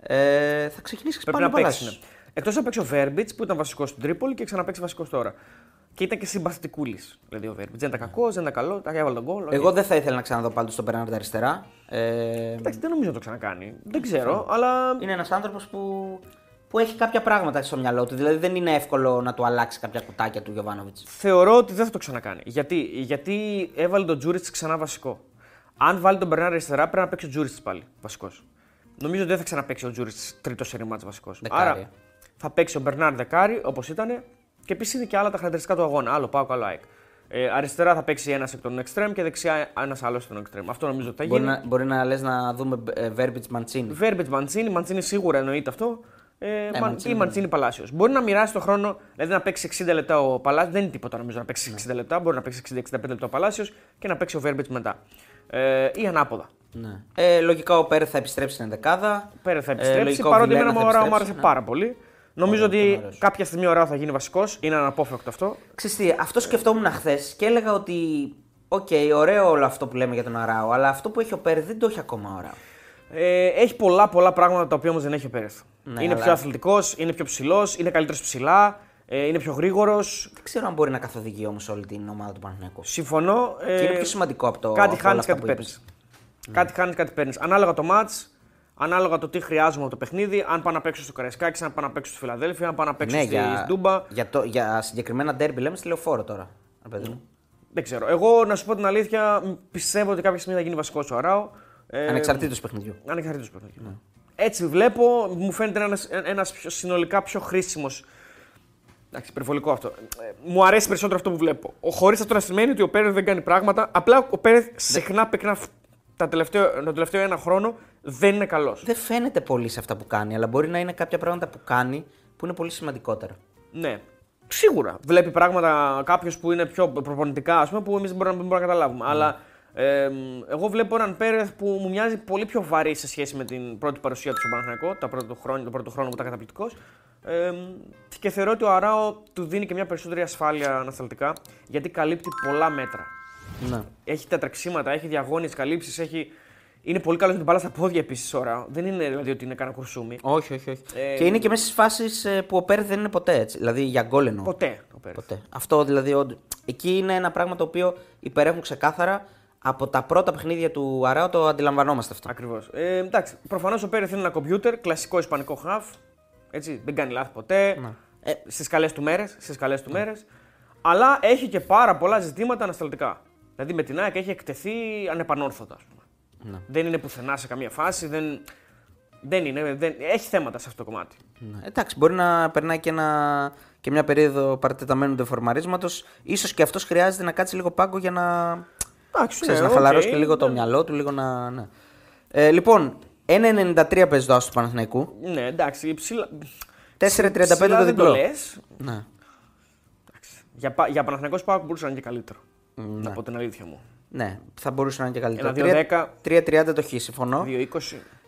ε, θα ξεκινήσεις Πρέπει πάλι να ο παίξει. Παλάσιος. Ναι. Εκτός να παίξει ο Βέρμπιτς που ήταν βασικός στην Τρίπολη και ξαναπαίξει βασικός τώρα. Και ήταν και συμπαθητικούλης. Δηλαδή ο Βέρμπιτς. Δεν ήταν κακός, δεν ήταν καλό, το έβαλε το γκολ. οκ. Εγώ δεν θα ήθελα να ξαναδώ πάλι τον Μπερνάρ αριστερά. Ε, Εντάξει, δεν νομίζω να το ξανακάνει. Δεν ξέρω, αλλά. είναι ένας άνθρωπος που, που έχει κάποια πράγματα στο μυαλό του. Δηλαδή δεν είναι εύκολο να του αλλάξει κάποια κουτάκια του Γιοβάνοβιτς. Θεωρώ ότι δεν θα το ξανακάνει. Γιατί, Γιατί έβαλε τον Τζούριτσιτς ξανά βασικό. Αν βάλει τον Μπερνάρ αριστερά, πρέπει να παίξει ο Τζούριτσιτς πάλι βασικός. Νομίζω ότι δεν θα ξαναπαίξει ο Τζούριτσιτς τρίτο σερί ματς βασικός. Δεκάρι. Άρα θα παίξει ο Μπερνάρ δεκάρι όπως ήταν και επίσης είναι και άλλα τα χαρακτηριστικά του αγώνα. Άλλο ΠΑΟΚ, άλλο ΑΕΚ. Ε, αριστερά θα παίξει ένας εκ των extreme και δεξιά ένας άλλος εκ των extreme. Αυτό νομίζω ότι θα Μπορεί γίνει. να, μπορεί να λες να δούμε Βέρμπιτ Μαντσίνη. Βέρμπιτ Μαντσίνη, Μαντσίνη σίγουρα εννοείται αυτό. Ε, Μαν- Μαντσίνη, ή Μαντσίνη Παλάσιος. Μπορεί να μοιράσει το χρόνο, δηλαδή να παίξει 60 λεπτά ο Παλάσιος. Δεν είναι τίποτα νομίζω να παίξει 60 λεπτά. Μπορεί να παίξει 60-65 λεπτά ο Παλάσιος και να παίξει ο Βέρμπιτ μετά. Ε, ή ανάποδα. Ναι. Ε, λογικά ο Πέρε θα επιστρέψει στην ενδεκάδα. Πέρα θα Ε, επιστρέψει. λογικά ο παρότι Βιλένα εμένα θα ο Ράο μου επιστρέψει, άρεσε ναι. πάρα πολύ. Νομίζω Ωραία, ότι τον αρέσει. κάποια στιγμή ο Αράο θα γίνει βασικός. Είναι αναπόφευκτο αυτό. Ξέρεις τι, αυτό σκεφτόμουν χθες και έλεγα ότι. Οκ, ωραίο όλο αυτό που λέμε για τον Αράο, αλλά αυτό που έχει ο Πέρεθ δεν το έχει ακόμα ο Αράο. Ε, έχει πολλά πολλά πράγματα τα οποία όμως δεν έχει ο Πέρεθ. Ναι, είναι αλλά- πιο αθλητικός, είναι πιο ψηλός, είναι καλύτερος ψηλά, ε, είναι πιο γρήγορος. Δεν ξέρω αν μπορεί να καθοδηγεί όμως όλη την ομάδα του Παναθηναϊκού. Συμφωνώ. Και είναι ε, πιο σημαντικό από το. Κάτι από όλα χάνεις, αυτά κάτι που παίρνεις. είπες. Κάτι χάνεις, κάτι παίρνεις. Ανάλογα το ματς, ανάλογα το τι χρειάζομαι από το παιχνίδι, αν πάω να παίξω στο Καραϊσκάκης, αν πάω να παίξω στη Φιλαδέλφια, αν πάω να παίξω Ναι, στη για, Ντούμπα. για, το, για συγκεκριμένα ντέρμπι λέμε στη λεωφόρο τώρα. ρε παιδί μου. Δεν ξέρω. Εγώ να σου πω την αλήθεια, μ, πιστεύω ότι κάποια στιγμή θα γίνει βασικός ο Αράο. Ε, Ανεξαρτήτως παιχνιδιού. Ανεξαρτήτως παιχνιδιού. Έτσι βλέπω, μου φαίνεται ένας ένας πιο, συνολικά πιο χρήσιμος. Εντάξει, υπερβολικό αυτό. Ε, μου αρέσει περισσότερο αυτό που βλέπω. Χωρίς αυτό να σημαίνει ότι ο Πέρεθ δεν κάνει πράγματα. Απλά ο Πέρεθ συχνά πυκνά φ- τα τελευταίο, τον τελευταίο ένα χρόνο δεν είναι καλός. Δεν φαίνεται πολύ σε αυτά που κάνει, αλλά μπορεί να είναι κάποια πράγματα που κάνει που είναι πολύ σημαντικότερα. Ναι. Σίγουρα. Βλέπει πράγματα κάποιος που είναι πιο προπονητικά, ας πούμε, που εμείς δεν μπορούμε, δεν μπορούμε να καταλάβουμε. Αλλά ε, εγώ βλέπω έναν Πέρεθ που μου μοιάζει πολύ πιο βαρύ σε σχέση με την πρώτη παρουσία του στον Παναθηναϊκό, το πρώτο χρόνο, το πρώτο χρόνο που ήταν καταπληκτικός. Ε, και θεωρώ ότι ο Αράο του δίνει και μια περισσότερη ασφάλεια ανασταλτικά, γιατί καλύπτει πολλά μέτρα. Ναι. Έχει τα τρεξίματα, έχει διαγώνιες καλύψεις, έχει... είναι πολύ καλός με την μπάλα στα πόδια επίσης ώρα. Δεν είναι δηλαδή ότι είναι κανένα κουρσούμι. Όχι, όχι, όχι. Ε, και είναι και μέσα στις φάσεις που ο Πέρεθ δεν είναι ποτέ έτσι. Δηλαδή για γκολ εννοώ. Ποτέ ο Πέρεθ. Ποτέ. Αυτό δηλαδή. όντ- Εκεί είναι ένα πράγμα το οποίο υπερέχουν ξεκάθαρα από τα πρώτα παιχνίδια του Αράου το αντιλαμβανόμαστε αυτό. Ακριβώς. Ε, εντάξει, προφανώς ο Πέρεθ είναι ένα κομπιούτερ, κλασικό ισπανικό χαφ. Έτσι, δεν κάνει λάθη ποτέ. Ναι. Ε, στις καλές του μέρες. Στις καλές του μέρες. Αλλά έχει και πάρα πολλά ζητήματα ανασταλτικά. Δηλαδή με την ΑΕΚ έχει εκτεθεί ανεπανόρθωτα. Ας πούμε. Ναι. Δεν είναι πουθενά σε καμία φάση. Δεν, δεν είναι, δεν, έχει θέματα σε αυτό το κομμάτι. Ναι. Εντάξει, μπορεί να περνάει και, ένα, και μια περίοδο παρατεταμένου ντεφορμαρίσματος. Ίσως και αυτός χρειάζεται να κάτσει λίγο πάγκο για να, Εντάξει, ξέρεις, ναι, να χαλαρώσεις οκ, και λίγο το ναι. μυαλό του. Λίγο να, ναι. ε, λοιπόν, 1,93 παίζει το άστο του Παναθηναϊκού. Ναι, εντάξει, ψηλά. 4,35 ψηλά το δεν διπλό. λες. Ναι. Για, πα- για Παναθηναϊκός Πάοκ μπορούσε να είναι και καλύτερο. Ναι. Να πω την αλήθεια μου. ναι, θα μπορούσε να είναι και καλύτερο. Ένα 3 3,30 το χ, συμφωνώ. 2-20.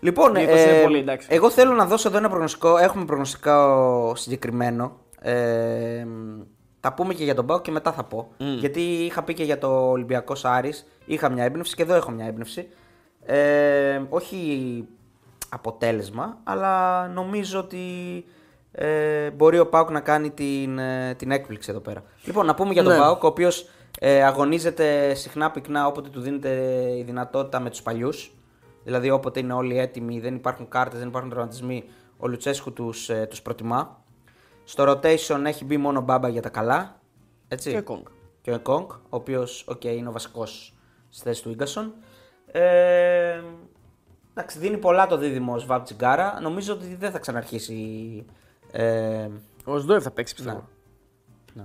Λοιπόν, 2-20 είναι ε, πολύ, εντάξει. εγώ θέλω να δώσω εδώ ένα προγνωστικό. Έχουμε προγνωστικό συγκεκριμένο. Ε, θα πούμε και για τον Πάο και μετά θα πω. Γιατί είχα πει και για το Ολυμπιακός Άρης. Είχα μια έμπνευση και εδώ έχω μια έμπνευση. Ε, όχι αποτέλεσμα, αλλά νομίζω ότι ε, μπορεί ο Πάουκ να κάνει την, ε, την έκπληξη εδώ πέρα. Λοιπόν, να πούμε για τον Ναι. Πάουκ, ο οποίος ε, αγωνίζεται συχνά πυκνά όποτε του δίνεται η δυνατότητα με τους παλιούς. Δηλαδή, όποτε είναι όλοι έτοιμοι, δεν υπάρχουν κάρτες, δεν υπάρχουν τραυματισμοί, ο Λουτσέσκου τους ε, τους προτιμά. Στο rotation έχει μπει μόνο μπάμπα για τα καλά. Έτσι. Και Κόγκ. Και ο Εκόνγκ, ο οποίος okay, είναι ο βασικός στη θέση του γκασον. Ε, εντάξει, δίνει πολλά το δίδυμο Σβάμπ Τσιγκάρα. Νομίζω ότι δεν θα ξαναρχίσει. Ε, Ο Σντόεφ θα παίξει πιστεύω. ναι.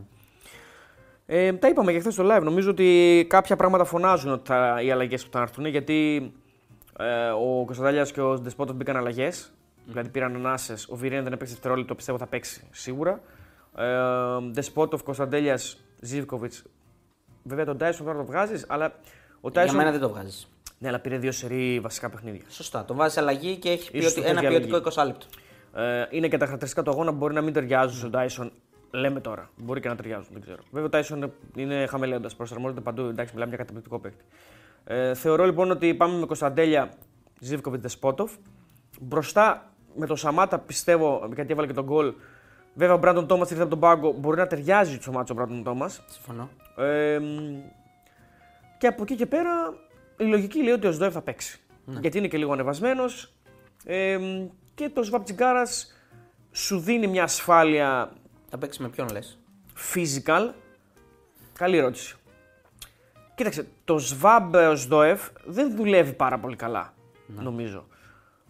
Ε, τα είπαμε και χθες στο live. Νομίζω ότι κάποια πράγματα φωνάζουν ότι θα, οι αλλαγές που θα έρθουν γιατί ε, ο Κωνσταντάλια και ο Ντεσπότο μπήκαν αλλαγές. Δηλαδή πήραν ανάσες. Ο Βιρέν δεν έπαιξε δευτερόλεπτο, πιστεύω θα παίξει σίγουρα. Ε, Ντεσπότοφ, Κωνσταντέλιας, Ζήβκοβιτς. Βέβαια τον Τάισον τώρα το βγάζεις, αλλά ο Για Τάισον. μένα δεν το βγάζεις. Ναι, αλλά πήρε δύο σερή βασικά παιχνίδια. Σωστά. Το βάζει αλλαγή και έχει Ίσως ποιοτι- το ένα βγει ποιοτικό αλλαγή. 20 λεπτό. Ε, είναι και τα χαρακτηριστικά του αγώνα που μπορεί να μην ταιριάζουν στον Τάισον. Λέμε τώρα. Μπορεί και να ταιριάζουν, δεν ξέρω. Βέβαια ο Τάισον είναι χαμελέοντας, προσαρμόζεται παντού. Εντάξει, μιλάμε για καταπληκτικό παίκτη. Ε, θεωρώ λοιπόν ότι πάμε με Κωνσταντέλια, Ζήβκοβιτς, Δεσπότοφ. Μπροστά με τον Σαμάτα πιστεύω, γιατί έβαλε και τον γκολ. Βέβαια ο Μπράντον Τόμας ήρθε από τον πάγκο. Μπορεί να ταιριάζει το μάτσο ο Μπράντον Τόμας. Συμφωνώ. Ε, μ, και από εκεί και πέρα η λογική λέει ότι ο Σδόεφ θα παίξει. Γιατί είναι και λίγο ανεβασμένος. Ε, μ, και το Σβάπ Τσιγκάρας σου δίνει μια ασφάλεια Θα παίξει με ποιον λες; physical. Καλή ερώτηση. Κοίταξε, το Σβάμπ ο Σδόεφ δεν δουλεύει πάρα πολύ καλά, νομίζω.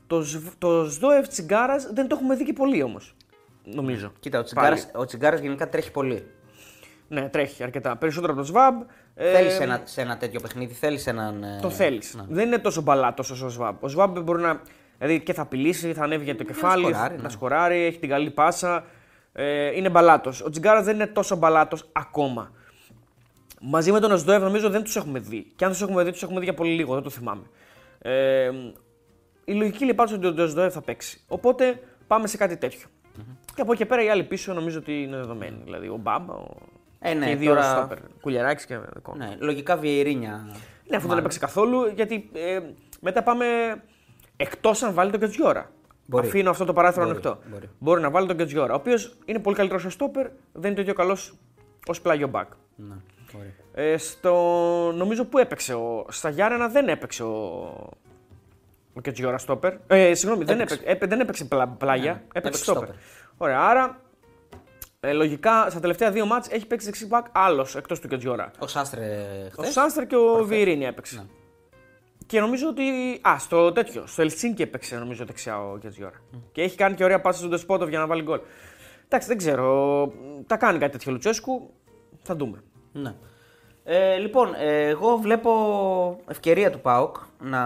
Το, Σβ- το Σδόεφ Τσιγκάρας δεν το έχουμε δει και πολύ όμως, νομίζω. Κοίτα, ο Πάλι. Τσιγκάρας, ο Τσιγκάρας γενικά τρέχει πολύ. Ναι, τρέχει αρκετά. Περισσότερο από το Σβάμπ. Ε, Θέλεις σε ένα, σε ένα τέτοιο παιχνίδι, θέλεις έναν. ε, Το θέλεις. Δεν είναι τόσο μπαλάτο όσο ο Σβάμπ. Ο Σβάμπ μπορεί να. Δηλαδή και θα απειλήσει, θα ανέβει για το κεφάλι, σκοράρει, να ναι. σκοράρει, έχει την καλή πάσα. Ε, είναι μπαλάτος. Ο Τσιγκάρας δεν είναι τόσο μπαλάτος ακόμα. Μαζί με τον Οσδόευ νομίζω δεν τους έχουμε δει. Και αν τους έχουμε δει, τους έχουμε δει για πολύ λίγο, δεν το θυμάμαι. Ε, η λογική λέει πάντως ότι ο Οσδόευ θα παίξει. Οπότε πάμε σε κάτι τέτοιο. Και από εκεί και πέρα οι άλλοι πίσω νομίζω ότι είναι δεδομένοι. Δηλαδή ο Μπάμπα, ο... Ε, ναι, και οι δύο τώρα- στόπερ. Κουλιαράκης και Κόντ. Ναι, λογικά Βιερίνια. Ναι, αφού δεν έπαιξε καθόλου, γιατί ε, μετά πάμε εκτός αν βάλει τον Κατζιόρα. Μπορεί. Αφήνω αυτό το παράθυρο Μπορεί, ανοιχτό. μπορεί. να βάλει τον Κατζιόρα, ο οποίος είναι πολύ καλύτερος στο στόπερ, δεν είναι το ίδιο καλός ως πλάγιο μπακ. Ναι, μπορεί. Ε, στο, νομίζω που έπαιξε. Ο, στα Γιάννενα δεν έπαιξε ο, ο Κατζιόρα στόπερ. Ε, συγγνώμη, δεν Έπαιξε. έπαιξε, έπαι- δεν έπαιξε πλα- πλάγια, Ναι, έπαιξε έπαιξε στόπερ. στόπερ. Ωραία, άρα ε, λογικά στα τελευταία δύο μάτς έχει παίξει δεξί μπακ άλλος εκτός του Κατζιόρα. Ο Σάστρε Ο χθε. Σάνστερ και ο Βιερίνη έπαιξε. Ναι. Και νομίζω ότι. Α, στο τέτοιο. Στο Ελσίνκι έπαιξε νομίζω δεξιά ο Γκέτζιόρα. Και έχει κάνει και ωραία πάση στον Ντεσπότοβ για να βάλει γκολ. Εντάξει, δεν ξέρω. Τα κάνει κάτι τέτοιο Λουτσέσκου. Θα δούμε. Ναι. Ε, λοιπόν, ε, εγώ βλέπω ευκαιρία του ΠΑΟΚ να,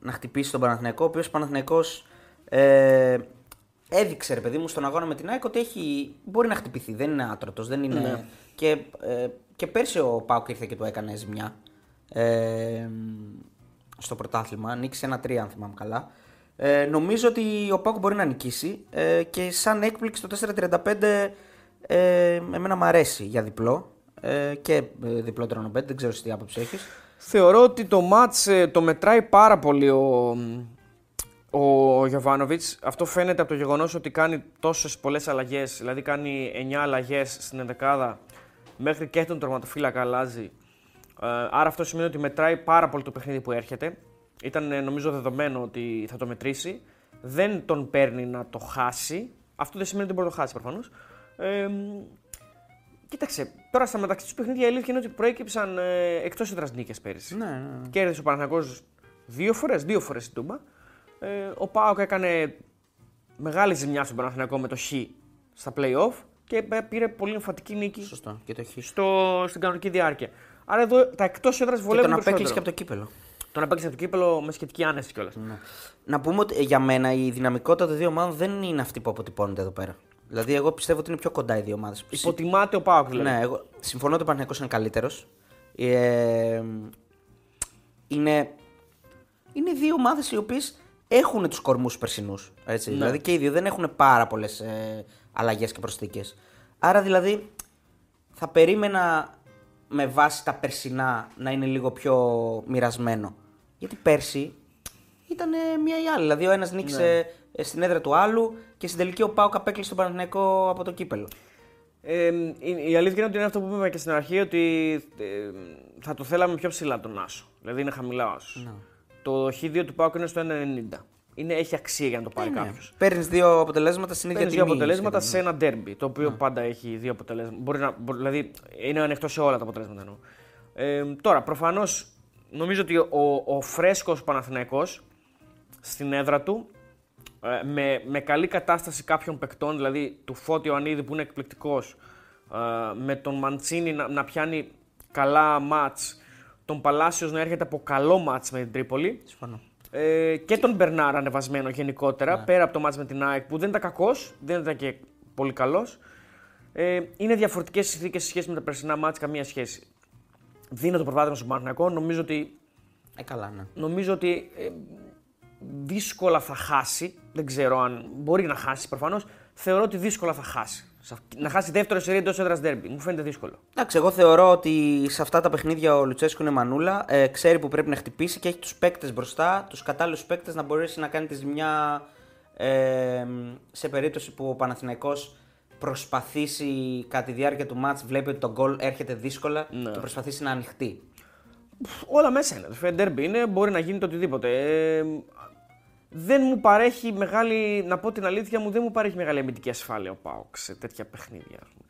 να χτυπήσει τον Παναθηναϊκό, ο οποίος Παναθηναϊκός ε, έδειξε ρε παιδί μου στον αγώνα με την ΑΕΚ ότι έχει, μπορεί να χτυπηθεί. Δεν είναι άτρωτος. Δεν είναι... Ναι. Και, ε, και πέρσι ο Πάουκ ήρθε και του έκανε ζημιά. Ε, στο πρωτάθλημα. Νίκησε ένα τρία, αν θυμάμαι καλά. Ε, νομίζω ότι ο Πάουκ μπορεί να νικήσει ε, και σαν έκπληξη το 4-35 ε, εμένα μου αρέσει για διπλό ε, και ε, διπλό τρονομπέτ, δεν ξέρω εσύ τι άποψη έχεις. Θεωρώ ότι το μάτς ε, το μετράει πάρα πολύ ο, ο Γιωβάνοβιτς. Αυτό φαίνεται από το γεγονός ότι κάνει τόσες πολλές αλλαγές, δηλαδή κάνει 9 αλλαγές στην ενδεκάδα, μέχρι και τον τερματοφύλακα αλλάζει. Ε, άρα αυτό σημαίνει ότι μετράει πάρα πολύ το παιχνίδι που έρχεται. Ήταν ε, νομίζω δεδομένο ότι θα το μετρήσει. Δεν τον παίρνει να το χάσει. Αυτό δεν σημαίνει ότι μπορεί να το χάσει προφανώς. Ε, κοίταξε, τώρα στα μεταξύ τους παιχνίδια η αλήθεια είναι ότι προέκυψαν ε, εκτός έδρας νίκες πέρυσι. Ναι, ναι, ναι. Κέρδισε ο Παναθηναϊκός δύο φορές, δύο φορές στην Τούμπα. Ε, ο Πάοκ έκανε μεγάλη ζημιά στον Παναθηναϊκό με το Χ στα playoff και ε, πήρε πολύ εμφαντική νίκη Σωστό. Και το έχει. στο, στην κανονική διάρκεια. Άρα εδώ τα εκτός έδρας Και βολεύουν τον απέκλεισε και περισσότερο. από το κύπελο. Τον απέκλεισε από το κύπελο με σχετική άνεση κιόλας. Ναι. Να πούμε ότι ε, για μένα η δυναμικότητα των δύο ομάδων δεν είναι αυτή που αποτυπώνεται εδώ πέρα. Δηλαδή, εγώ πιστεύω ότι είναι πιο κοντά οι δύο ομάδες. Υποτιμάται ο Πάοκ δηλαδή. Ναι, εγώ συμφωνώ ότι ο Παναθηναϊκός είναι καλύτερος. Ε, είναι, είναι δύο ομάδες οι οποίες έχουν τους κορμούς περσινούς. Ναι. Δηλαδή και οι δύο δεν έχουν πάρα πολλές ε, αλλαγές και προσθήκες. Άρα δηλαδή θα περίμενα με βάση τα περσινά να είναι λίγο πιο μοιρασμένο. Γιατί πέρσι ήταν ε, μία ή άλλη. Δηλαδή ο ένας νίκησε ε, στην έδρα του άλλου και στην τελική ο Πάουκ απέκλεισε τον Παναθηναϊκό από το κύπελο. Ε, η η αλήθεια είναι ότι είναι αυτό που είπαμε και στην αρχή, ότι ε, θα το θέλαμε πιο ψηλά τον Άσο. Δηλαδή είναι χαμηλά ο Άσος. Ναι. Το Χ2 του Πάουκ είναι στο 1,90. Είναι, έχει αξία για να το πάρει Ναι, κάποιος. Παίρνεις δύο αποτελέσματα στην ίδια Παίρνει δύο τιμή, αποτελέσματα σχεδόν. σε ένα ντέρμπι. Το οποίο πάντα έχει δύο αποτελέσματα. Μπορεί να, μπο- δηλαδή είναι ανοιχτό σε όλα τα αποτελέσματα εννοώ. Ε, τώρα, προφανώς νομίζω ότι ο, ο φρέσκος Παναθηναϊκός στην έδρα του ε, με, με καλή κατάσταση κάποιων παικτών, δηλαδή του Φώτη Ιωαννίδη που είναι εκπληκτικός, με τον Μαντσίνη να, να πιάνει καλά μάτς, τον Παλάσιος να έρχεται από καλό μάτς με την Τρίπολη. Συμφωνώ. Ε, και τον Μπερνάρ ανεβασμένο γενικότερα, Ναι. πέρα από το μάτς με την ΑΕΚ που δεν ήταν κακός, δεν ήταν και πολύ καλός. Ε, είναι διαφορετικές συνθήκες σε σχέση με τα περσινά μάτς, καμία σχέση. Δίνω το προβάδισμα στον Παναθηναϊκό. Νομίζω ότι, Ε, καλά, ναι. νομίζω ότι ε, δύσκολα θα χάσει. Δεν ξέρω αν μπορεί να χάσει προφανώς. Θεωρώ ότι δύσκολα θα χάσει. Σε αυ- Να χάσει δεύτερο σερί εντός έδρας ντέρμπι. Μου φαίνεται δύσκολο. Εντάξει, εγώ θεωρώ ότι σε αυτά τα παιχνίδια ο Λουτσέσκου είναι μανούλα. Ε, ξέρει που πρέπει να χτυπήσει και έχει τους παίκτες μπροστά, τους κατάλληλους παίκτες να μπορέσει να κάνει τη ζημιά ε, σε περίπτωση που ο Παναθηναϊκός προσπαθήσει κατά τη διάρκεια του μάτς, βλέπει ότι το γκολ έρχεται δύσκολα Ναι. και προσπαθήσει να ανοιχτεί. Όλα μέσα είναι. Το ντέρμπι είναι, μπορεί να γίνει το οτιδήποτε. Ε, δεν μου παρέχει μεγάλη, να πω την αλήθεια μου, δεν μου παρέχει μεγάλη αμυντική ασφάλεια ο Πάοξ σε τέτοια παιχνίδια. ας πούμε.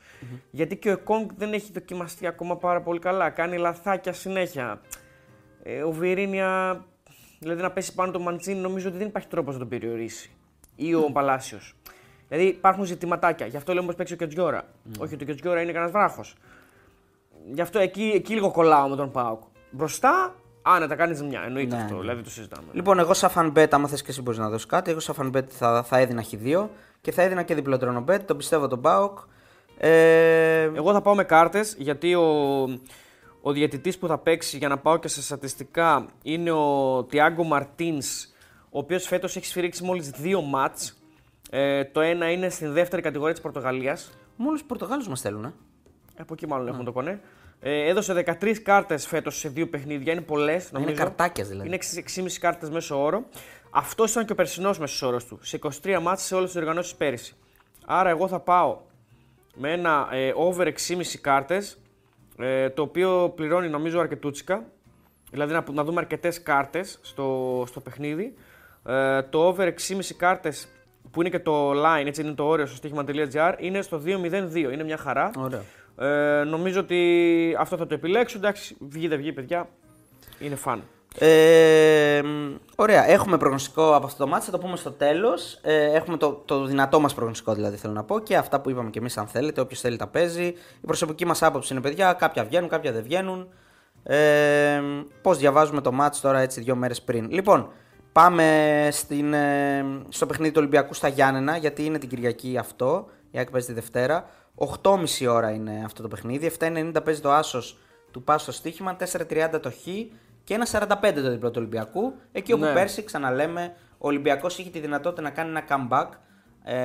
Γιατί και ο Εκόνγκ δεν έχει δοκιμαστεί ακόμα πάρα πολύ καλά. Κάνει λαθάκια συνέχεια. Ε, ο Βιερίνια, δηλαδή να πέσει πάνω το Μαντσίνι, νομίζω ότι δεν υπάρχει τρόπος να τον περιορίσει. Ή ο Παλάσιος. Δηλαδή υπάρχουν ζητηματάκια. Γι' αυτό λέμε πω παίξει ο Κετζιόρα. Όχι ότι ο Κετζιόρα είναι κανένας βράχος. Γι' αυτό εκεί, εκεί λίγο κολλάω με τον Πάοκ. Μπροστά, άνετα κάνεις ζημιά. Εννοείται Ναι, αυτό. ναι. Δηλαδή το συζητάμε. Λοιπόν, εγώ σαν fun bet, άμα θες και εσύ μπορείς να δώσεις κάτι, εγώ σαν fun bet θα, θα έδινα χ2 και θα έδινα και διπλό draw no bet, τον πιστεύω τον Πάοκ. Ε, Εγώ θα πάω με κάρτες γιατί ο, ο διαιτητής που θα παίξει για να πάω και σε στατιστικά είναι ο Τιάγκο Μαρτίν, ο οποίος φέτος έχει σφυρίξει μόλις δύο μάτς. Ε, το ένα είναι στην δεύτερη κατηγορία της Πορτογαλίας. Μόλις Πορτογάλους μας θέλουν, ε. Από εκεί μάλλον έχουν το κονέ. Ε, έδωσε 13 κάρτες φέτος σε δύο παιχνίδια. Είναι πολλές. Είναι καρτάκιας δηλαδή. Είναι 6,5 κάρτες μέσω όρο. Αυτός ήταν και ο περσινός μέσος όρος του. Σε 23 μάτς σε όλες τις οργανώσεις πέρυσι. Άρα εγώ θα πάω με ένα ε, over 6,5 κάρτες. Ε, το οποίο πληρώνει νομίζω αρκετούτσικα. Δηλαδή να, να δούμε αρκετές κάρτες στο, στο παιχνίδι. Ε, το over 6,5 κάρτες που είναι και το line, έτσι είναι το όριο στο στοίχημα.gr, είναι στο 2-0-2. Είναι μια χαρά. Ωραίο. Ε, νομίζω ότι αυτό θα το επιλέξω. Εντάξει, βγει δεν βγει, παιδιά. Είναι φαν. Ε, μ, ωραία, έχουμε προγνωστικό από αυτό το μάτι, θα το πούμε στο τέλος. Ε, έχουμε το, το δυνατό μας προγνωστικό δηλαδή θέλω να πω και αυτά που είπαμε και εμείς, αν θέλετε. Όποιος θέλει τα παίζει. Η προσωπική μας άποψη είναι παιδιά, κάποια βγαίνουν, κάποια δεν βγαίνουν. Ε, Πώς διαβάζουμε το μάτς τώρα έτσι δύο μέρες πριν. Λοιπόν, πάμε στην, ε, στο παιχνίδι του Ολυμπιακού στα Γιάννενα, γιατί είναι την Κυριακή αυτό. Η ΑΕΚ παίζει τη Δευτέρα. 8.30 ώρα είναι αυτό το παιχνίδι. 7.90 παίζει το άσος του Πάσου στο στοίχημα. 4.30 το Χ και 1.45 το διπλό του Ολυμπιακού. Εκεί όπου Ναι. πέρσι, ξαναλέμε, ο Ολυμπιακός είχε τη δυνατότητα να κάνει ένα comeback. Ε,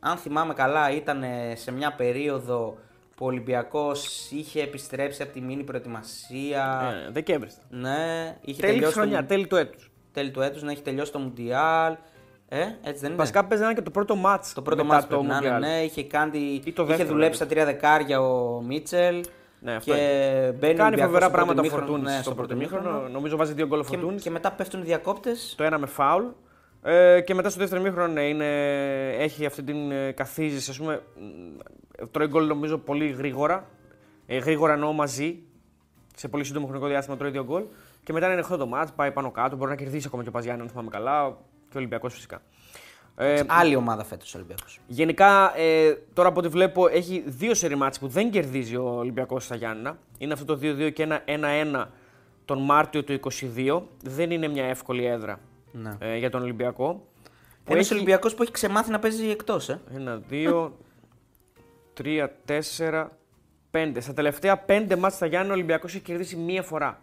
αν θυμάμαι καλά, ήταν σε μια περίοδο που ο Ολυμπιακός είχε επιστρέψει από τη μήνυ προετοιμασία. Ε, Δεκέμβρη. Ναι, είχε Τέλη της τελειώσει χρονιάς, το, τέλη του έτους. τέλη του έτους, να έχει τελειώσει το Μουντιάλ. Ε, έτσι δεν είναι. Βασικά παίζει να είναι και το πρώτο μάτς το πρώτο μετά μάτς πρέπει να είναι, Mundial. ναι, είχε, κάνει, Ή το είχε δεύτερο, δουλέψει στα τρία δεκάρια ο Μίτσελ. Ναι, αυτό και μπαίνει ο Κάνει Ολυμπιακός φοβερά στο πράγματα ο πρώτο ημίχρονο, Φορτούνης ναι, στο πρώτο ημίχρονο. ημίχρονο. Νομίζω βάζει δύο γκολ ο Και, Φορτούνης. και μετά πέφτουν οι διακόπτες. Το ένα με φάουλ. Ε, και μετά στο δεύτερο ημίχρονο ναι, είναι, έχει αυτή την ε, καθίζηση. Ας πούμε, μ, τρώει γκολ νομίζω πολύ γρήγορα. Ε, γρήγορα εννοώ μαζί. Σε πολύ σύντομο χρονικό διάστημα τρώει δύο γκολ. Και μετά είναι ανοιχτό το μάτς, πάει πάνω κάτω. Μπορεί να κερδίσει ακόμα και ο Παζιάννη, αν θυμάμαι καλά. Και ο Ολυμπιακός φυσικά. Ε, Άλλη ομάδα φέτος ο Ολυμπιακός. Γενικά, ε, τώρα από ό,τι βλέπω, έχει δύο σερι μάτς που δεν κερδίζει ο Ολυμπιακός στα Γιάννηνα. Είναι αυτό το 2-2 και ένα 1-1 τον Μάρτιο του 2022. Δεν είναι μια εύκολη έδρα Ναι. ε, για τον Ολυμπιακό. Που Ένας έχει Ολυμπιακός που έχει ξεμάθει να παίζει εκτός. Ε. Ένα, δύο, τρία, τέσσερα, πέντε. Στα τελευταία πέντε μάτς στα Γιάννη ο Ολυμπιακός έχει κερδίσει μία φορά.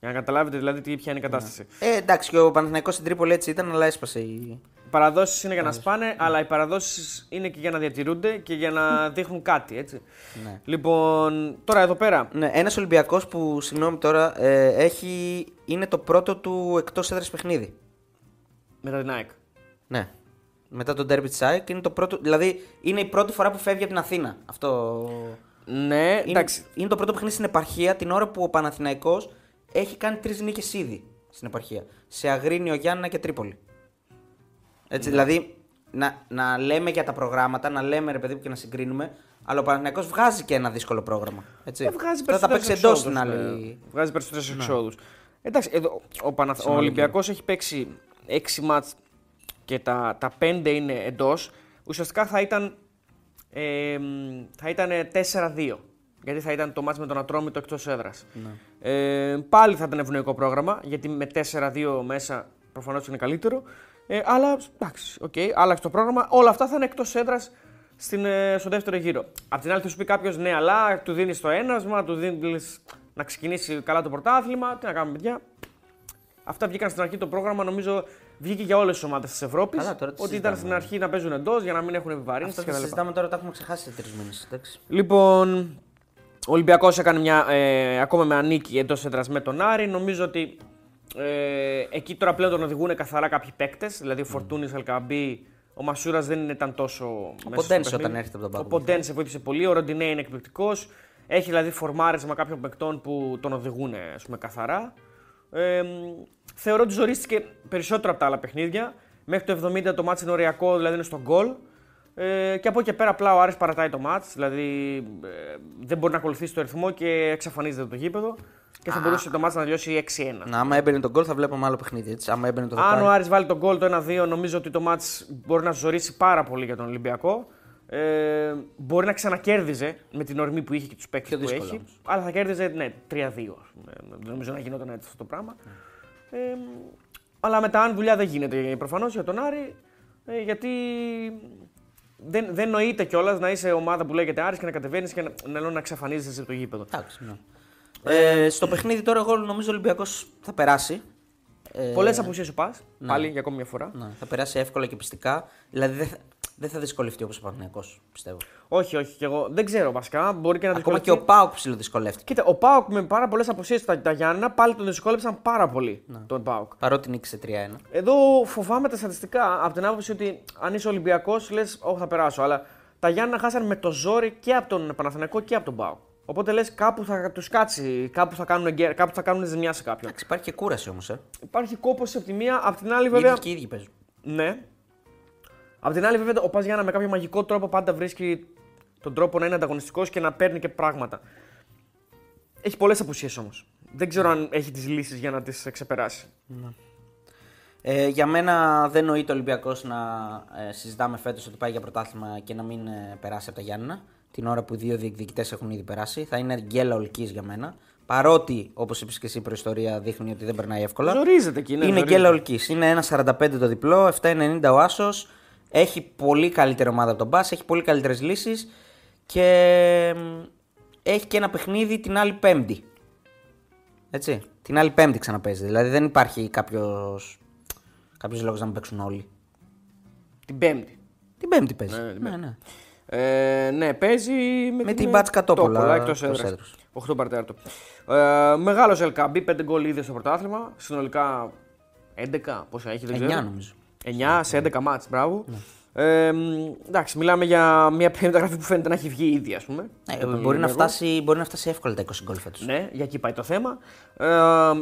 Για να καταλάβετε δηλαδή τι, ποια είναι η κατάσταση. Ε, εντάξει, και ο Παναθηναϊκός στην Τρίπολη έτσι ήταν, αλλά έσπασε η. Οι παραδόσεις είναι για να σπάνε, αλλά οι παραδόσεις είναι και για να διατηρούνται και για να δείχνουν κάτι. Έτσι. Ναι. Λοιπόν, τώρα εδώ πέρα. Ναι, ένας Ολυμπιακός που, συγγνώμη τώρα, ε, έχει, είναι το πρώτο του εκτός έδρας παιχνίδι. Μετά την ΑΕΚ. Ναι. Μετά τον Derby της ΑΕΚ είναι το πρώτο. Δηλαδή είναι η πρώτη φορά που φεύγει από την Αθήνα. Αυτό. Ναι, Είναι, εντάξει. είναι το πρώτο παιχνίδι στην επαρχία την ώρα που ο Παναθηναϊκός έχει κάνει τρεις νίκες ήδη στην επαρχία. Σε Αγρίνιο, Γιάννα και Τρίπολη. Έτσι, δηλαδή να, να λέμε για τα προγράμματα, να λέμε ρε παιδί μου και να συγκρίνουμε, αλλά ο Παναθηναϊκός βγάζει και ένα δύσκολο πρόγραμμα. Έτσι. Ε, βγάζει Τώρα θα παίξει εντός περισσότερους την εξόδους, άλλη. ναι. Βγάζει περισσότερου εξόδους. Εντάξει, εδώ, ο, Παναθ... ο Συνολική. Ολυμπιακός έχει παίξει 6 μάτς και τα, τα 5 είναι εντός. Ουσιαστικά θα ήταν, ε, μ, θα ήταν 4-2. Γιατί θα ήταν το μάτς με τον Ατρόμητο εκτός έδρας. Ναι. Ε, πάλι θα ήταν ευνοϊκό πρόγραμμα, γιατί με 4-2 μέσα προφανώς είναι καλύτερο. Ε, αλλά εντάξει, οκ, άλλαξε το πρόγραμμα. Όλα αυτά θα είναι εκτός έδρας ε, στο δεύτερο γύρο. Απ' την άλλη θα σου πει κάποιος, ναι, αλλά του δίνεις το έναυσμα, του δίνεις να ξεκινήσει καλά το πρωτάθλημα. Τι να κάνουμε, παιδιά. Αυτά βγήκαν στην αρχή το πρόγραμμα, νομίζω βγήκε για όλες τις ομάδες της Ευρώπης. Καλά, τώρα τις Ότι ήταν συζητάμε. στην αρχή να παίζουν εντός για να μην έχουν επιβαρύνσει Αυτό που κτλ. συζητάμε τώρα τα έχουμε ξεχάσει σε τρεις μήνες. Λοιπόν, ο Ολυμπιακός έκανε μια, ε, ακόμα μία νίκη εντός έδρας με τον Άρη. Νομίζω ότι ε, εκεί τώρα πλέον τον οδηγούν καθαρά κάποιοι παίκτες. Δηλαδή ο Φορτούνης, Αλκαμπή, ο Μασούρας δεν ήταν τόσο. Ο μέσα στο Ποντένσε παιχνίδι. όταν έρχεται από τον πάγκο. Ο Ποντένσε βοήθησε πολύ. Ο Ροντινέ είναι εκπληκτικός. Έχει δηλαδή φορμάρισμα κάποιων παικτών που τον οδηγούν ας πούμε, καθαρά. Ε, μ, θεωρώ ότι ζορίστηκε περισσότερο από τα άλλα παιχνίδια. Μέχρι το 70 το μάτς είναι οριακό, δηλαδή είναι στον γκολ. Ε, και από εκεί και πέρα απλά ο Άρης παρατάει το μάτς, δηλαδή ε, δεν μπορεί να ακολουθήσει το ρυθμό και εξαφανίζεται το γήπεδο και θα μπορούσε το μάτς να τελειώσει 6-1. Να, άμα έμπαινε τον γκολ θα βλέπαμε άλλο παιχνίδι. Έτσι. Άμα έμπαινε το Αν ο δοκάρι. Άρης βάλει τον γκολ το 1-2, νομίζω ότι το μάτς μπορεί να ζωρίσει πάρα πολύ για τον Ολυμπιακό. Ε, μπορεί να ξανακέρδιζε με την ορμή που είχε και τους παίκτες Πιο που δύσκολο έχει. όμως. Αλλά θα κέρδιζε ναι, 3-2. ας πούμε. Δεν νομίζω να γινόταν έτσι αυτό το πράγμα. Ε, αλλά μετά, αν δουλειά δεν γίνεται προφανώς για τον Άρη, ε, γιατί δεν, δεν νοείται κιόλας να είσαι ομάδα που λέγεται Άρης και να κατεβαίνεις και να, να, να εξαφανίζεσαι από το γήπεδο. Εντάξει, ναι. Ε, στο παιχνίδι τώρα εγώ νομίζω ο Ολυμπιακός θα περάσει. Ε, Πολλές απουσίες σου πας, πάλι για ακόμη μια φορά. ναι, θα περάσει εύκολα και πιστικά. Δηλαδή δεν θα, δεν θα δυσκολευτεί όπως ο Παναγιακός, πιστεύω. Όχι, όχι, και εγώ δεν ξέρω βασικά. Μπορεί και να Ακόμα και δυσκολευτεί. ο Πάοκ ψηλοδυσκολεύτηκε. Κοίτα, ο Πάοκ με πάρα πολλές αποσύρε τα, τα Γιάννα πάλι τον δυσκόλεψαν πάρα πολύ Ναι. τον Πάοκ. Παρότι νίκησε 3-1. Εδώ φοβάμαι τα στατιστικά από την άποψη ότι αν είσαι Ολυμπιακός, λες, Όχι, θα περάσω. Αλλά τα Γιάννα χάσαν με το ζόρι και από τον Παναθηναϊκό και από τον Πάοκ. Οπότε λες, κάπου θα τους κάτσει, κάπου θα κάνουν, γκέρ, κάπου θα κάνουν ζημιά σε κάποιον. Εντάξει, υπάρχει και κούραση όμως. Ε. Υπάρχει κόπος από τη μία, από την άλλη Οι βέβαια. ίδιοι και οι ίδιοι παίζουν. Ναι. Απ' την άλλη, βέβαια, ο Πας Γιάννα με κάποιο μαγικό τρόπο πάντα βρίσκει τον τρόπο να είναι ανταγωνιστικός και να παίρνει και πράγματα. Έχει πολλές απουσίες όμως. Δεν ξέρω αν έχει τις λύσεις για να τις ξεπεράσει. Ε, για μένα δεν νοείται ο Ολυμπιακός να ε, συζητάμε φέτος ότι πάει για πρωτάθλημα και να μην ε, περάσει από τα Γιάννενα. Την ώρα που οι δύο διεκδικητές έχουν ήδη περάσει. Θα είναι γκέλα ολική για μένα. παρότι όπως είπες και εσύ η προϊστορία δείχνει ότι δεν περνάει εύκολα. Ζορίζεται εκεί, ναι, είναι ζορίζεται. και λαολική. Είναι 1,45 το διπλό, 7,90 ο Άσος. Έχει πολύ καλύτερη ομάδα από τον Μπα, έχει πολύ καλύτερες λύσεις και μ, έχει και ένα παιχνίδι την άλλη Πέμπτη. Έτσι. Την άλλη Πέμπτη ξαναπέζει. Δηλαδή δεν υπάρχει κάποιος κάποιος λόγος να μην παίξουν όλοι. Την Πέμπτη. Την Πέμπτη παίζει. Ναι, την ναι, ναι. Ε, ναι, παίζει με, Με την Μπάτς Κατόπολα, εκτός εκτός έδρας. έδρας. 8 παρτέρτο. Ε, Μεγάλος LKB, 5 γκολ ήδη στο πρωτάθλημα. Συνολικά 11, πόσα έχει, δεν 9 ξέρω. νομίζω. 9 σε 11 μάτς, μπράβο. Ε, μ, εντάξει, μιλάμε για μια μεταγραφή που φαίνεται να έχει βγει ήδη, ας πούμε. Ναι, από τον μπορεί, να Ολυμπιακό. φτάσει, μπορεί να φτάσει εύκολα τα 20 γκολ φέτος. Ναι, για εκεί πάει το θέμα. Ε,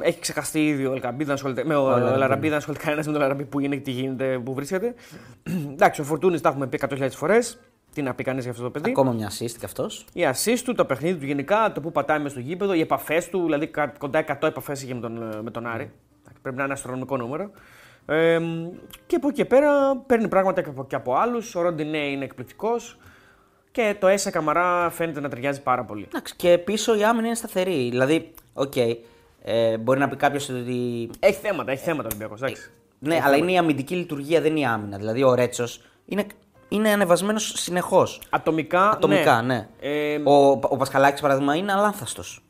έχει ξεχαστεί ήδη ο Ελκαμπή, δεν ασχολείται με ο Λαραμπή, Λαραμπή, δεν ασχολείται κανένας με τον Λαραμπή που είναι, τι γίνεται, που βρίσκεται. Εντάξει, ο Φορτούνης τα έχουμε πει 100.000 φορές. Τι να πει κανείς για αυτό το παιδί. Ακόμα μια assist και αυτός. Η assist του, το παιχνίδι του γενικά, το που πατάει μες στο γήπεδο, οι επαφές του, δηλαδή κα- κοντά 100 επαφές είχε με τον, ε, με τον Άρη. Εντάξει, Πρέπει να είναι αστρονομικό νούμερο. Ε, μ, και από εκεί και πέρα παίρνει πράγματα και από, και από άλλους. Ο Ροντινέι είναι εκπληκτικός. Και το Έσε Καμαρά φαίνεται να ταιριάζει πάρα πολύ. Εντάξει, και πίσω η άμυνα είναι σταθερή. Δηλαδή, οκ, ε, μπορεί να πει κάποιος ότι. Έχει θέματα, έχει θέματα ο Ολυμπιακός. εντάξει. Ναι, αλλά είναι η αμυντική λειτουργία, δεν είναι η άμυνα. Δηλαδή, ο Ρέτσος είναι, είναι ανεβασμένος συνεχώς. Ατομικά, Ατομικά, ναι. Ε, Ο, ο Πασχαλάκης, παράδειγμα, είναι αλάνθαστος.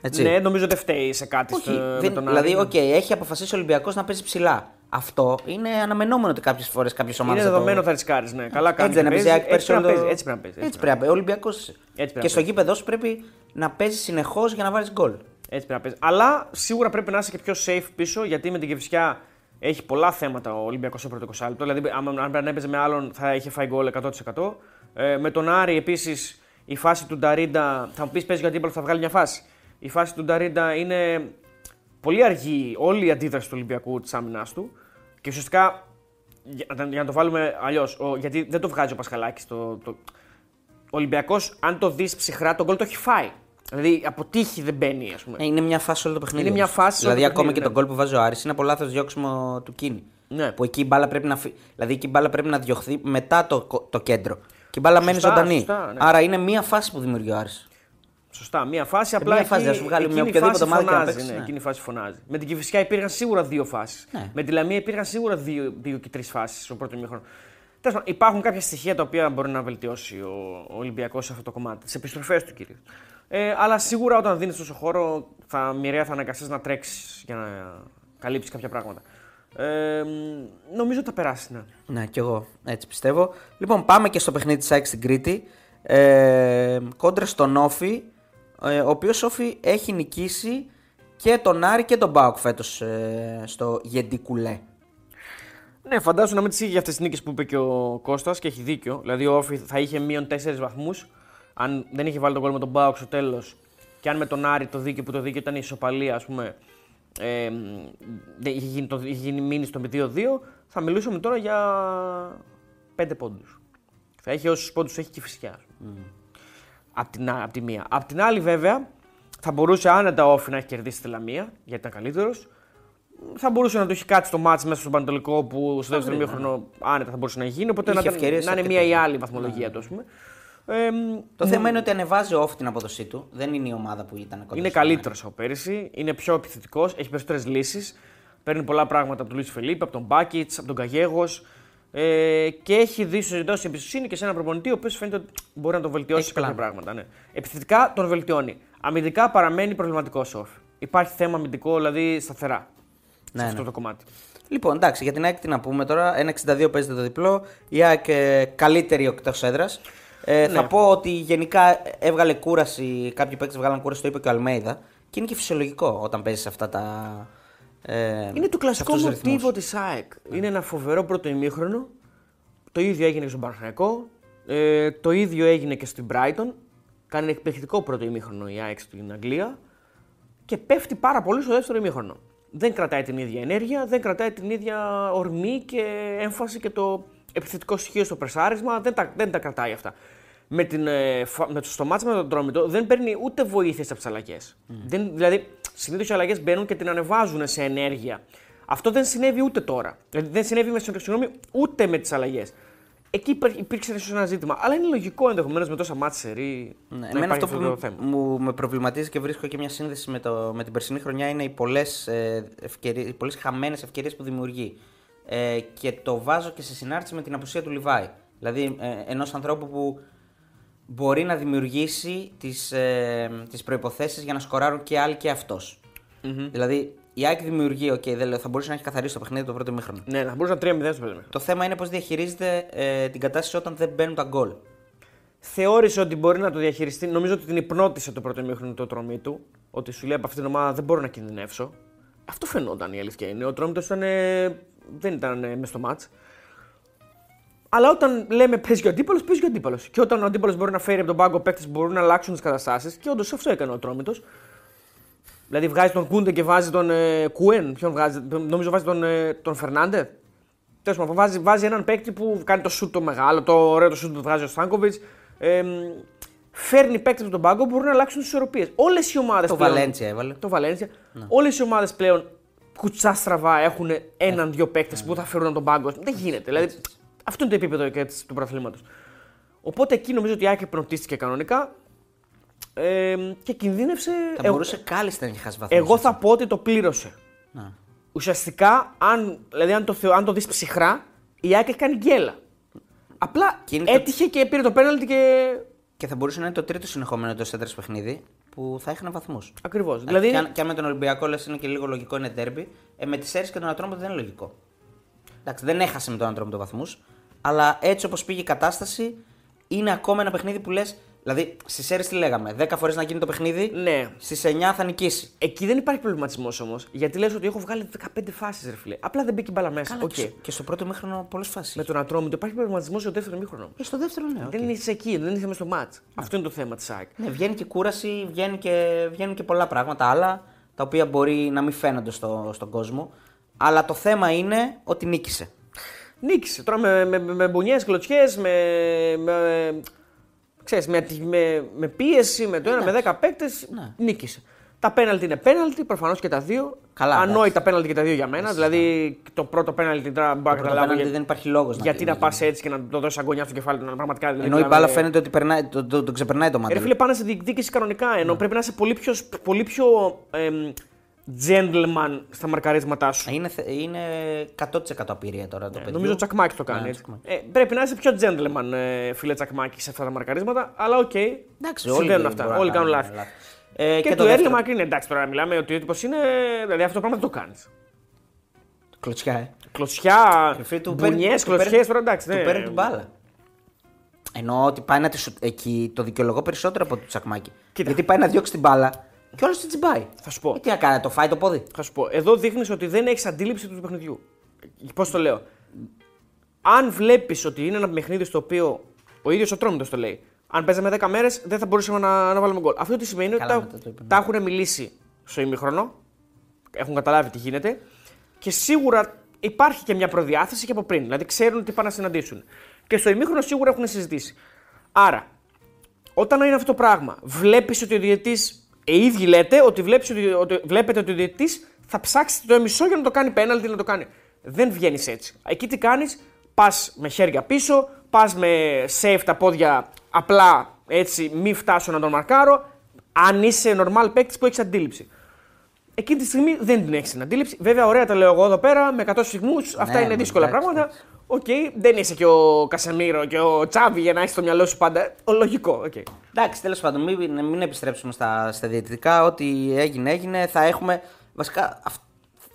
Έτσι. ναι, νομίζω δεν φταίει σε κάτι Όχι, στο, με δεν, τον δηλαδή, Άρη. οκ, έχει αποφασίσει ο Ολυμπιακός να παίζει ψηλά. Αυτό είναι αναμενόμενο ότι κάποιες φορές κάποιες ομάδες. Είναι δεδομένο θα ρισκάρει. Ναι. Καλά κάνει. Έτσι δεν έπαιζε η ΑΕΚ έτσι, πέρσι πρέπει να όλο- παίζει, έτσι πρέπει να παίζει. Έτσι πρέπει να παίζει. Ο Ολυμπιακό. πρέπει να Και στο παίζει. γήπεδο σου πρέπει να παίζει συνεχώς για να βάλεις γκολ. Έτσι πρέπει να παίζει. Αλλά σίγουρα πρέπει να είσαι και πιο safe πίσω γιατί με την Κεφισιά έχει πολλά θέματα ο Ολυμπιακός στο πρώτο 20 λεπτό. Δηλαδή, αν, αν πρέπει να έπαιζε με άλλον θα είχε φάει γκολ 100%. Ε, με τον Άρη επίσης η φάση του Νταρίντα. Θα μου πεις παίζει γιατί θα βγάλει μια φάση. Η φάση του Νταρίντα είναι πολύ αργή όλη η αντίδραση του Ολυμπιακού της άμυνα του. Και ουσιαστικά για, να- για να το βάλουμε αλλιώς, γιατί δεν το βγάζει ο Πασχαλάκης. Το, το... Ο Ολυμπιακός, αν το δεις ψυχρά, τον γκολ το έχει φάει. Δηλαδή από τύχη δεν μπαίνει, ας πούμε. Ε, είναι μια φάση όλο το παιχνίδι. Είναι μια όμως. φάση όλο Δηλαδή, το ακόμα παιχνίδι, και ναι. τον γκολ που βάζει ο Άρης είναι από λάθος διώξιμο του Κίνη. Ναι. Που εκεί η μπάλα πρέπει να, φυ- δηλαδή, εκεί η μπάλα πρέπει να διωχθεί μετά το, κο- το κέντρο. Και η μπάλα μένει Σωστά, ζωντανή. σωστά, ναι. Άρα είναι μια φάση που δημιουργεί ο Άρης. Σωστά, μία φάση. Απλά μία εκεί, φάση, να σου βγάλει μια εκείνη η οποιαδήποτε φάση ομάδα και να φωνάζει, παίξει, ναι, ναι. Εκείνη η φάση φωνάζει. Με την Κυφυσιά υπήρχαν σίγουρα δύο φάσεις. Ναι. Με τη Λαμία υπήρχαν σίγουρα δύο, δύο και τρεις φάσεις στο πρώτο ημίχρονο. Τέλος πάντων, υπάρχουν κάποια στοιχεία τα οποία μπορεί να βελτιώσει ο, ο Ολυμπιακός σε αυτό το κομμάτι. Τις επιστροφές του κυρίως. Ε, αλλά σίγουρα όταν δίνεις τόσο χώρο, θα μοιραία θα αναγκαστείς να τρέξεις για να καλύψεις κάποια πράγματα. Ε, μ, νομίζω ότι θα περάσει, ναι. Ναι, κι εγώ έτσι πιστεύω. Λοιπόν, πάμε και στο παιχνίδι της ΑΕΚ στην Κρήτη. Ε, κόντρα στον Όφη, ε, ο οποίος Όφη έχει νικήσει και τον Άρη και τον Μπάουκ φέτος ε, στο Γεντικουλέ. Ναι, φαντάζομαι να μην τις είχε για αυτές τις νίκες που είπε και ο Κώστας και έχει δίκιο. Δηλαδή, ο Όφη θα είχε μείον 4 βαθμούς αν δεν είχε βάλει τον γκολ με τον Μπάουξ στο τέλος και αν με τον Άρη το δίκαιο που το δίκαιο ήταν η ισοπαλία, ας πούμε, ε, δεν είχε γίνει, το, είχε γίνει μείνει στο 2-2, θα μιλούσαμε τώρα για 5 πόντους. Θα έχει όσους πόντους έχει και φυσικά. Απ' την, α- απ' τη μία. Απ' την άλλη, βέβαια, θα μπορούσε άνετα ο Όφη να έχει κερδίσει τη Λαμία, γιατί ήταν καλύτερος. Θα μπορούσε να του έχει κάτσει το μάτς μέσα στον Πανατολικό που στο δεύτερο μήχρονο άνετα θα μπορούσε να γίνει. Οπότε Είχε να, ήταν- ευκαιρίες να είναι αρκετές. μία ή άλλη βαθμολογία του, ας πούμε. Ε, μ, Το θέμα είναι ότι ανεβάζει ο Όφη την απόδοσή του. Δεν είναι η ομάδα που ήταν κοντά. είναι στον Άρη. καλύτερο από πέρυσι, είναι πιο επιθετικός, έχει περισσότερες λύσεις. Παίρνει πολλά πράγματα από τον Λουίς Φελίπ, από τον Μπάκιτ, από τον Καγέγος. Ε, και έχει δώσει, δώσει εμπιστοσύνη και σε έναν προπονητή ο οποίος φαίνεται ότι μπορεί να τον βελτιώσει Έχει σε κάποια πλάνο. πράγματα. Ναι. Επιθετικά τον βελτιώνει. Αμυντικά παραμένει προβληματικό off. Υπάρχει θέμα αμυντικό, δηλαδή σταθερά Ναι, σε αυτό ναι. το κομμάτι. Λοιπόν, εντάξει, για την ΑΕΚ τι να πούμε τώρα. 1,62 παίζεται το διπλό. Η ΑΕΚ ε, καλύτερη εκτός έδρας. Ε, Θα Ναι. πω ότι γενικά έβγαλε κούραση. Κάποιοι παίκτες βγάλαν κούραση, το είπε και ο Αλμέιδα. Και είναι και φυσιολογικό όταν παίζεις σε αυτά τα. Ε, Είναι το κλασικό σε αυτούς τους μοτίβο ρυθμούς. τη ΑΕΚ. Είναι ένα φοβερό πρώτο ημίχρονο. Το ίδιο έγινε και στον Παναθηναϊκό. Ε, το ίδιο έγινε και στην Brighton. Κάνει ένα εκπληκτικό πρώτο ημίχρονο η ΑΕΚ στην Αγγλία. Και πέφτει πάρα πολύ στο δεύτερο ημίχρονο. Δεν κρατάει την ίδια ενέργεια, δεν κρατάει την ίδια ορμή και έμφαση και το επιθετικό στοιχείο στο πρεσάρισμα. Δεν τα, δεν τα κρατάει αυτά. Με, την, ε, φα- με το στο μάτς με τον Τρόμητο δεν παίρνει ούτε βοήθειες από τις αλλαγές. Δηλαδή, συνήθως οι αλλαγές μπαίνουν και την ανεβάζουν σε ενέργεια. Αυτό δεν συνέβη ούτε τώρα. Δηλαδή, δεν συνέβη με, συγγνώμη, ούτε με τις αλλαγές. εκεί υπήρ- υπήρξε ίσως ένα ζήτημα. Αλλά είναι λογικό ενδεχομένως με τόσα ματς σερί. Ναι, να εμένα υπάρχει αυτό που το με- θέμα. μου με προβληματίζει και βρίσκω και μια σύνδεση με, το, με την περσινή χρονιά είναι οι πολλές ε, ευκαιρίες- οι πολλές χαμένες ευκαιρίες που δημιουργεί. Ε, και το βάζω και σε συνάρτηση με την απουσία του Λιβάι. Δηλαδή ε, ενός ανθρώπου που μπορεί να δημιουργήσει τις, ε, τις προϋποθέσεις για να σκοράρουν και άλλοι και αυτός Δηλαδή η ΑΕΚ δημιουργεί, οκ, δεν λέω, θα μπορούσε να έχει καθαρίσει το παιχνίδι το πρώτο ημίχρονο. Ναι, θα μπορούσε να 3-0 στο πρώτο Το θέμα είναι πώς διαχειρίζεται ε, την κατάσταση όταν δεν μπαίνουν τα γκολ. Θεώρησε ότι μπορεί να το διαχειριστεί. Νομίζω ότι την υπνώτισε το πρώτο ημίχρονο το τρομή του. Ότι σου λέει από αυτήν την ομάδα δεν μπορώ να κινδυνεύσω. Αυτό φαινόταν η αλήθεια είναι. Ο τρόμητο ήταν. ε, δεν ήταν ε, μες στο μάτς. Αλλά όταν λέμε παίζει ο αντίπαλος, παίζει ο αντίπαλος. Και όταν ο αντίπαλος μπορεί να φέρει από τον πάγκο παίκτες που μπορούν να αλλάξουν τις καταστάσεις, και όντως αυτό έκανε ο τρόμητος. Δηλαδή βγάζει τον Κούντε και βάζει τον ε, Κουέν. Ποιον βγάζει, νομίζω βάζει τον, ε, τον Φερνάντε. Τέλος πάντων, βάζει, βάζει έναν παίκτη που κάνει το σουτ το μεγάλο, το ωραίο το σουτ που βγάζει ο Στάνκοβιτς. Ε, φέρνει παίκτες από τον πάγκο που μπορούν να αλλάξουν τις ισορροπίες. Όλες οι ομάδες. Το Βαλέντσια έβαλε. Το Βαλένσια. Όλες οι ομάδες πλέον κουτσά στραβά έχουν έναν-δύο παίκτες που θα φέρουν από τον πάγκο. Δεν γίνεται. Δηλαδή, αυτό είναι το επίπεδο και της- του πρωταθλήματο. Οπότε εκεί νομίζω ότι η Άκη πνοτίστηκε κανονικά ε, και κινδύνευσε. Θα Εγώ- μπορούσε κάλλιστα να έχει χάσει βαθμούς. εγώ θα πω ότι το πλήρωσε. Να. Ουσιαστικά, αν, δηλαδή, αν το, θεω- αν το δεις ψυχρά, η ΑΕΚ έχει κάνει γκέλα. Απλά Και είναι το- έτυχε και πήρε το πέναλτι και. Και θα μπορούσε να είναι το τρίτο συνεχόμενο το σέντρε παιχνίδι που θα είχαν βαθμούς. Ακριβώς. Δηλαδή... Δηλαδή, Και, αν, και αν με τον Ολυμπιακό λες είναι και λίγο λογικό είναι τέρμπι, ε, με τις αίρες και τον Ατρόμητο δεν είναι λογικό. Εντάξει, δεν έχασε με τον Ατρόμητο βαθμούς, αλλά έτσι όπως πήγε η κατάσταση, είναι ακόμα ένα παιχνίδι που λες. Δηλαδή, στις αίρε τι λέγαμε, 10 φορές να γίνει το παιχνίδι, ναι. στις 9 θα νικήσει. Εκεί δεν υπάρχει προβληματισμός όμως. Γιατί λες ότι έχω βγάλει 15 φάσεις, ρε φίλε. Απλά δεν μπήκε η μπάλα μέσα. Καλά, Οκ. και, στο, και στο πρώτο ημίχρονο πολλές φάσεις. Με τον Ατρόμητο υπάρχει προβληματισμός στο δεύτερο ημίχρονο. Και στο δεύτερο, ναι. οκ. Δεν είσαι εκεί, δεν είσαι μέσα στο ματς. Αυτό είναι το θέμα της ΑΕΚ. Ναι, βγαίνει και κούραση, βγαίνει και, βγαίνουν και πολλά πράγματα άλλα τα οποία μπορεί να μην φαίνονται στο, στον κόσμο. Αλλά το θέμα είναι ότι νίκησε. Νίκησε τώρα με, με, με, με μπουνιές, κλωτσιές, με, με, ξέρεις, με, με, με πίεση, με το ένα, με δέκα παίκτες. Ναι. Νίκησε. Τα πέναλτι είναι πέναλτι, προφανώς και τα δύο. Καλά, Ανόητα πέναλτι και τα δύο για μένα. Δηλαδή το πρώτο πέναλτι τώρα μπορώ να Το καταλάβω. πέναλτι για- δεν υπάρχει λόγος να γιατί να να πας έτσι και να το δώσεις αγωνιά στο κεφάλι του. να Πραγματικά, δηλαδή, Ενώ η μιλάμε- μπάλα φαίνεται ότι περνάει, το, το, το ξεπερνάει το Ε, Ρε μάτι. φίλε, πάνε σε διεκδίκηση κανονικά. Ενώ πρέπει να είσαι πολύ πιο, πολύ πιο εμ, gentleman στα μαρκαρίσματά σου. Είναι, θε- είναι 100% απειρία τώρα το παιδί. Ε, Νομίζω ο Τσακμάκης το κάνει. Ναι, έτσι. Τσακμάκης. Ε, πρέπει να είσαι πιο gentleman, ε, φίλε Τσακμάκη, σε αυτά τα μαρκαρίσματα. Αλλά οκ. Εντάξει, όλοι συμβαίνουν μπορούν αυτά. να Όλοι κάνουν κάνουν λάθη. λάθη. Ε, και, και του το Έρλε δεύτερο. Μακρύν, εντάξει τώρα μιλάμε ότι ο τύπος είναι. Δηλαδή αυτό το πράγμα δεν το κάνεις. Κλωτσιά, ε. Κλωτσιά, Φίλε, του παίρνει- μπουνιέ, του παίρνει- κλωτσιέ τώρα εντάξει. Του ναι. παίρνει την μπάλα. Εννοώ ότι πάει να τη σου... εκεί το δικαιολογώ περισσότερο από το τσακμάκι. Κοίτα. Γιατί πάει να διώξει την μπάλα και όλος την τσιμπάει. Θα σου πω. Ε, τι να κάνει, να το φάει το πόδι; Θα σου πω. Εδώ δείχνεις ότι δεν έχεις αντίληψη του παιχνιδιού. Πώς το λέω; Αν βλέπεις ότι είναι ένα παιχνίδι στο οποίο ο ίδιος ο Τρόμητος το λέει. Αν παίζαμε 10 μέρες, δεν θα μπορούσαμε να, να βάλουμε γκολ. Αυτό τι σημαίνει Καλά, ότι μετά το τα, είπαμε. τα έχουν μιλήσει στο ημίχρονο. Έχουν καταλάβει τι γίνεται. Και σίγουρα υπάρχει και μια προδιάθεση και από πριν. Δηλαδή ξέρουν τι πάνε να συναντήσουν. Και στο ημίχρονο σίγουρα έχουν συζητήσει. Άρα, όταν είναι αυτό το πράγμα, βλέπεις ότι ο διαιτή. Οι ίδιοι λέτε ότι, βλέπεις ότι, ότι βλέπετε ότι ο διαιτή θα ψάξει το μισό για να το κάνει πέναλτι, να το κάνει. Δεν βγαίνεις έτσι. Εκεί τι κάνεις, πας με χέρια πίσω, πας με safe τα πόδια απλά έτσι, μη φτάσω να τον μαρκάρω. Αν είσαι normal παίκτης που έχεις αντίληψη. Εκείνη τη στιγμή δεν την έχεις την αντίληψη. Βέβαια, ωραία τα λέω εγώ εδώ πέρα με 100 σφυγμούς. Αυτά είναι ναι, δύσκολα εντάξει, πράγματα. Οκ, δεν είσαι και ο Κασεμίρο και ο Τσάβι για να έχεις στο μυαλό σου πάντα. Ο λογικό, οκ. Εντάξει, τέλος πάντων, μην, μην επιστρέψουμε στα, στα διαιτητικά. Ό,τι έγινε, έγινε. Θα έχουμε. Βασικά, αυ-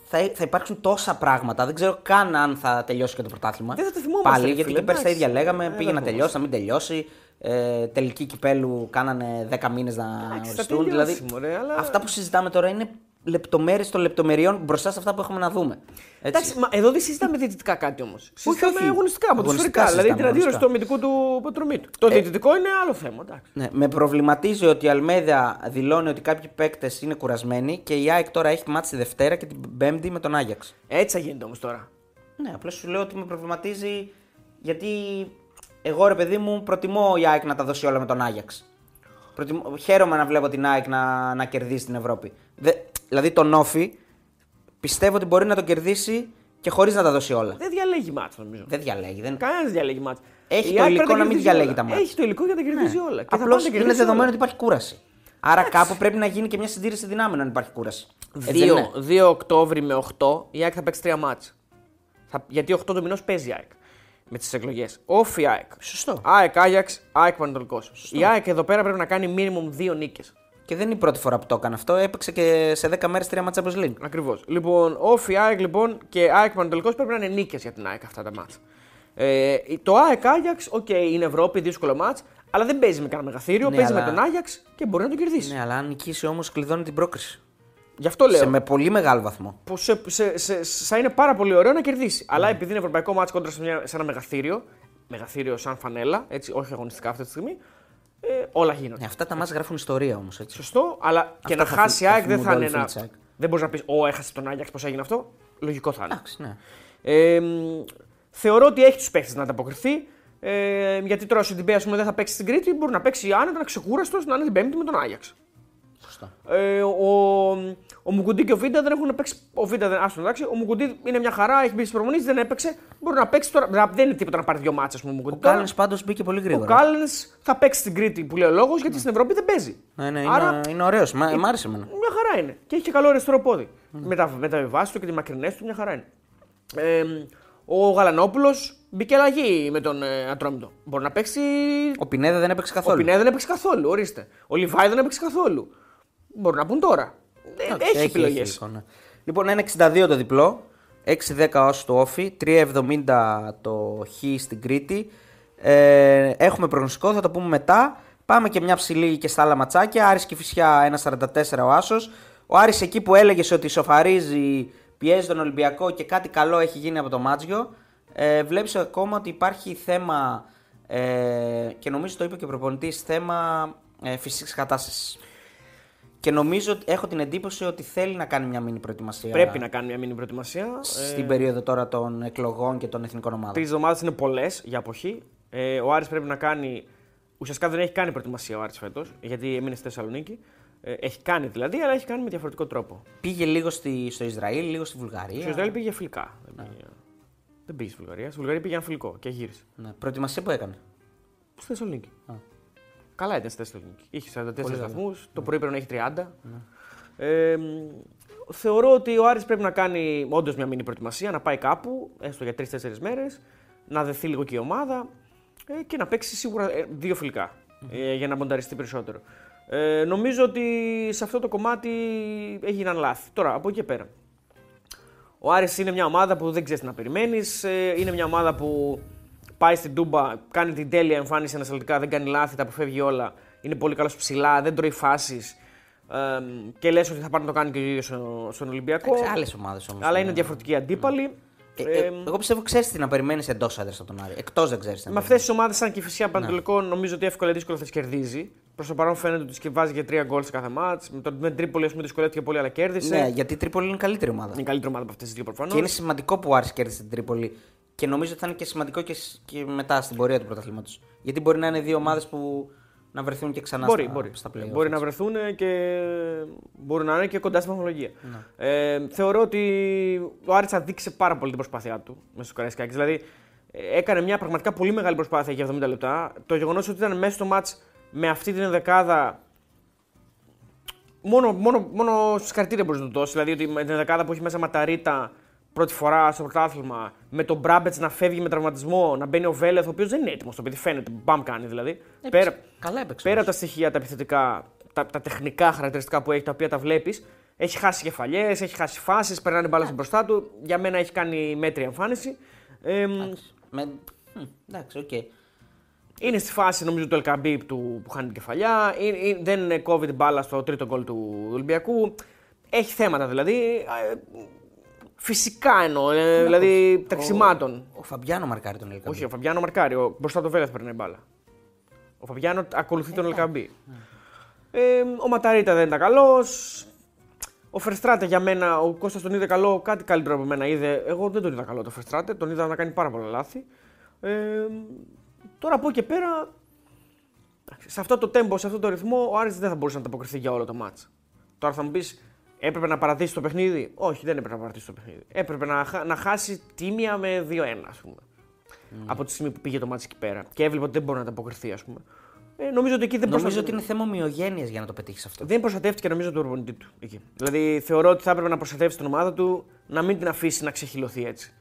θα, θα υπάρξουν τόσα πράγματα. Δεν ξέρω καν αν θα τελειώσει και το πρωτάθλημα. Δεν θα το θυμόμαστε, Πάλι, ρε γιατί φίλε, και πέρσι τα εντάξει. ίδια λέγαμε. Ε, δεν πήγε να θα τελειώσει, να μην τελειώσει. Ε, τελική κυπέλου κάνανε 10 μήνες να Εντάξει, θα οριστούν. τελειώσει, Δηλαδή, μωρέ, αλλά- αυτά που συζητάμε τώρα είναι λεπτομέρειες των λεπτομεριών μπροστά σε αυτά που έχουμε να δούμε. Έτσι. Εντάξει, μα εδώ δεν συζητάμε διαιτητικά κάτι όμως. Συζητάμε όχι. αγωνιστικά, ποδοσφαιρικά. Αγωνιστικά Δηλαδή την συζητάμε, αντίδραση του αγωνιστικά. αμυντικού του πατρομή του. Το διαιτητικό είναι άλλο θέμα. Εντάξει. Ναι, με προβληματίζει ότι η Αλμέδα δηλώνει ότι κάποιοι παίκτες είναι κουρασμένοι και η ΑΕΚ τώρα έχει μάτσει τη Δευτέρα και την Πέμπτη με τον Άγιαξ. Έτσι θα γίνεται όμως τώρα. Ναι, απλώς σου λέω ότι με προβληματίζει γιατί εγώ ρε παιδί μου προτιμώ η ΑΕΚ να τα δώσει όλα με τον Άγιαξ. Προτιμώ, χαίρομαι να βλέπω την ΑΕΚ να, να κερδίσει την Ευρώπη. Δε, δηλαδή τον Όφη πιστεύω ότι μπορεί να τον κερδίσει και χωρίς να τα δώσει όλα. Δεν διαλέγει μάτς νομίζω. Δεν διαλέγει. Δεν... Κανένας δεν διαλέγει μάτς. Έχει Η το ΑΕΚ υλικό πρέπει να μην κερδίζει διαλέγει όλα. τα μάτια. Έχει το υλικό για να τα κερδίζει όλα. Και θα Απλώς πάνε να είναι κερδίσει δεδομένο όλα. ότι υπάρχει κούραση. Άρα κάπου πρέπει να γίνει και μια συντήρηση δυνάμεων αν υπάρχει κούραση. Έτσι δεν 2, είναι; 2 Οκτώβρη με 8 η ΑΕΚ θα παίξει τρία μάτς. Θα, γιατί 8 του μηνός παίζει η ΑΕΚ με τις εκλογές. Όφη ΑΕΚ. Σωστό. ΑΕΚ Άγιαξ, ΑΕΚ Πανετολικός. Η ΑΕΚ εδώ πέρα πρέπει να κάνει minimum δύο νίκες. Και δεν είναι η πρώτη φορά που το έκανε αυτό. Έπαιξε και σε 10 μέρες τρία μάτσα Champions League. Ακριβώς. Λοιπόν, Όφη ΑΕΚ λοιπόν και ΑΕΚ Πανετολικός πρέπει να είναι νίκες για την ΑΕΚ αυτά τα μάτς. Ε, το ΑΕΚ Άγιαξ, οκ, είναι Ευρώπη, δύσκολο ματς, αλλά δεν παίζει με κανένα μεγαθήριο. Ναι, παίζει αλλά- με τον Άγιαξ και μπορεί να το κερδίσει. Ναι, αλλά αν νικήσει όμως κλειδώνει την πρόκριση. Γι' αυτό λέω. Σε με πολύ μεγάλο βαθμό. Που σε, σε, σε, σε- θα είναι πάρα πολύ ωραίο να κερδίσει. Αλλά επειδή είναι ευρωπαϊκό ματς κόντρα σε, μια, σε ένα μεγαθήριο, μεγαθήριο σαν φανέλα, έτσι, όχι αγωνιστικά αυτή τη στιγμή, ε, όλα γίνονται. Ναι, αυτά τα ματς γράφουν ιστορία όμως. Σωστό, αλλά και να θα χάσει φυ- η θα ΑΕΚ δεν θα θυμούνται είναι όλοι οι ένα. φίλοι της ΑΕΚ. Δεν μπορείς να πεις, Ω, έχασες τον Άγιαξ, πώς έγινε αυτό. Λογικό θα είναι. Εντάξει, ναι. Ε, μ, θεωρώ ότι έχει τους παίχτες να ανταποκριθεί. Ε, γιατί τώρα στην Τιμπέ, ας πούμε, δεν θα παίξει στην Κρήτη, μπορεί να παίξει άνετα, να ξεκούραστος, να είναι την Πέμπτη με τον Άγιαξ. Σωστά. Ε, ο, ο Μουκουντή και ο Βίντα δεν έχουν παίξει. Ο Βίντα δεν. Άστον, εντάξει. Ο Μουκουντή είναι μια χαρά, έχει μπει στις προμονήσει, δεν έπαιξε. Μπορεί να παίξει τώρα. δεν- Δεν είναι τίποτα να πάρει δύο μάτσε, ας πούμε. Ο Ο Μουκουντή. Τώρα, Κάλλεν πάντως μπήκε πολύ ο γρήγορα. Κάλλεν θα παίξει στην Κρήτη που λέει ο λόγος, γιατί στην Ευρώπη δεν παίζει. Ναι, ναι, Άρα είναι, είναι ωραίο. Μ' άρεσε εμένα. μια χαρά είναι. Και έχει και καλό αριστερό πόδι. Με τα, με τα βάση του και τι μακρινές του, μια χαρά είναι. Ε, ο Γαλανόπουλος μπήκε αλλαγή με τον ε, Ατρόμητο. Μπορεί να παίξει. Ο Πινέδα δεν έπαιξε Ο καθόλου. Πινέ δεν έπαιξε καθόλου, ορίστε. Ο Λιβάη δεν έπαιξε καθόλου. Μπορούν να πούν τώρα. Ε, Εντάξει, έχει επιλογές. υλικό, ναι. Λοιπόν, 1,62 το διπλό. 6-10 όσο το όφι. 3,70 το χ στην Κρήτη. Ε, έχουμε προγνωστικό, θα το πούμε μετά. Πάμε και μια ψηλή και στα άλλα ματσάκια. Άρης και Φυσιά 1,44 ο Άσος. Ο Άρης εκεί που έλεγες ότι σοφαρίζει, πιέζει τον Ολυμπιακό και κάτι καλό έχει γίνει από το Μάτζιο. Ε, βλέπεις ακόμα ότι υπάρχει θέμα ε, και νομίζω το είπε και ο προπονητής θέμα ε, φυσικής κατάστασης. Και νομίζω ότι έχω την εντύπωση ότι θέλει να κάνει μια μήνυ προετοιμασία Πρέπει να κάνει μια μήνυ προετοιμασία. στην περίοδο τώρα των εκλογών και των εθνικών ομάδων. Τρεις εβδομάδες είναι πολλές για αποχή. Ε, ο Άρης πρέπει να κάνει. Ουσιαστικά δεν έχει κάνει προετοιμασία ο Άρης φέτος, γιατί έμεινε στη Θεσσαλονίκη. Ε, έχει κάνει δηλαδή, αλλά έχει κάνει με διαφορετικό τρόπο. Πήγε λίγο στη, στο Ισραήλ, λίγο στη Βουλγαρία. Στο Ισραήλ πήγε για φιλικά. Δεν, πήγε... δεν πήγε στη Βουλγαρία. Στη Βουλγαρία πήγε για φιλικό και γύρισε. Ναι. Προετοιμασία που έκανε; Στη Θεσσαλονίκη. Α. Καλά ήταν στη Θεσσαλονίκη. Είχε 44 Πολύ βαθμούς, το πρωί πρέπει να έχει 30. Ε, μ, θεωρώ ότι ο Άρης πρέπει να κάνει όντως μια μήνυ προετοιμασία, να πάει κάπου, έστω για 3-4 μέρες, να δεθεί λίγο και η ομάδα ε, και να παίξει σίγουρα ε, δύο φιλικά ε, για να μονταριστεί περισσότερο. Ε, νομίζω ότι σε αυτό το κομμάτι έγιναν λάθη. Τώρα, από εκεί και πέρα. Ο Άρης είναι μια ομάδα που δεν ξέρεις τι να περιμένεις. Είναι μια ομάδα που πάει στην Τούμπα, κάνει την τέλεια εμφάνιση ανασταλτικά, δεν κάνει λάθη, τα αποφεύγει όλα. Είναι πολύ καλός ψηλά, δεν τρώει φάσεις. και λες ότι θα πάρει να το κάνει και ο ίδιος στο- στον Ολυμπιακό. Άλλες ομάδες όμως. Αλλά είναι διαφορετικοί αντίπαλοι. Ε, Ε, ε, εγώ πιστεύω ξέρεις τι να περιμένεις εντός άντρας από τον Άρη. Εκτός δεν ξέρεις. με αυτές τις ομάδες, σαν και η Φυσιά Πανατολικό, νομίζω ότι εύκολα ή δύσκολα θα τις κερδίζει. Προς το παρόν φαίνεται ότι τη βάζει για τρία γκολ σε κάθε μάτς. Με τον με την Τρίπολη, ας πούμε, δυσκολεύτηκε πολύ, αλλά κέρδισε. Ναι, γιατί η Τρίπολη είναι η καλύτερη ομάδα. Είναι η καλύτερη ομάδα από αυτές τις δύο προφανώς. Και είναι σημαντικό που ο Άρης κέρδισε την Τρίπολη. Και νομίζω ότι θα είναι και σημαντικό και, σ- και μετά στην πορεία του πρωταθλήματος. Γιατί μπορεί να είναι δύο ομάδες που να βρεθούν και ξανά Μπορεί, στα, μπορεί. στα play-off, μπορεί να έτσι. βρεθούν και μπορεί να είναι και κοντά στην βαθμολογία. Ναι. Ε, θεωρώ ότι ο Άρης αδείξε πάρα πολύ την προσπάθειά του μέσα στο Καραϊσκάκης. Δηλαδή ε, έκανε μια πραγματικά πολύ μεγάλη προσπάθεια για 70 λεπτά. Το γεγονός ότι ήταν μέσα στο μάτς με αυτή την δεκάδα. Μόνο, μόνο, μόνο συγχαρητήρια μπορείς να του δώσεις. Δηλαδή ότι με την δεκάδα που έχει μέσα Ματαρίτα πρώτη φορά στο πρωτάθλημα, με τον Μπράμπετς να φεύγει με τραυματισμό, να μπαίνει ο Βέλεθ, ο οποίος δεν είναι έτοιμος το παιδί, φαίνεται. Μπαμ κάνει δηλαδή. Έπαιξε. Καλά έπαιξε. Πέρα όμως. από τα στοιχεία, τα επιθετικά, τα, τα τεχνικά χαρακτηριστικά που έχει, τα οποία τα βλέπεις, έχει χάσει κεφαλιές, έχει χάσει φάσεις, περνάνε μπάλα στην μπροστά του. Για μένα έχει κάνει μέτρια εμφάνιση. Ε, μ, Με... Μ, Εντάξει, οκ. είναι στη φάση νομίζω του Ελκαμπή του, που χάνει την κεφαλιά. Είναι, είναι- δεν είναι κόβει την μπάλα στο τρίτο γκολ του Ολυμπιακού. Έχει θέματα δηλαδή. Ε, φυσικά εννοώ, ε, δηλαδή τρεξιμάτων. Ο Φαμπιάνο μαρκάρει τον Ελκαμπή. Όχι, ο Φαμπιάνο μαρκάρει. Ο, μπροστά το Βέλεθ περνάει μπάλα. Ο Φαμπιάνο ακολουθεί τον Ελκαμπή. Ε, ο Ματαρίτα δεν ήταν καλός. Ο Φερστράτε για μένα, ο Κώστας τον είδε καλό, κάτι καλύτερο από μένα είδε. Εγώ δεν τον είδα καλό το Φερστράτε, τον είδα να κάνει πάρα πολλά λάθη. Ε, τώρα από εκεί και πέρα, εντάξει, σε αυτό το tempo, σε αυτό το ρυθμό, ο Άρης δεν θα μπορούσε να ανταποκριθεί για όλο το μάτς. Τώρα θα μου πεις, έπρεπε να παρατήσει το παιχνίδι; Όχι, δεν έπρεπε να παρατήσει το παιχνίδι. Έπρεπε να, χα- να χάσει τίμια με 2-1, ας πούμε. από τη στιγμή που πήγε το μάτι εκεί πέρα και έβλεπε ότι δεν μπορεί να ανταποκριθεί, ας πούμε. Ε, νομίζω ότι εκεί δεν Νομίζω προστατε- ότι είναι θέμα ομοιογένειας για να το πετύχεις αυτό. δεν προστατεύτηκε νομίζω τον προπονητή του. Εκεί. Δηλαδή θεωρώ ότι θα έπρεπε να προστατεύσει την ομάδα του, να μην την αφήσει να ξεχυλωθεί έτσι.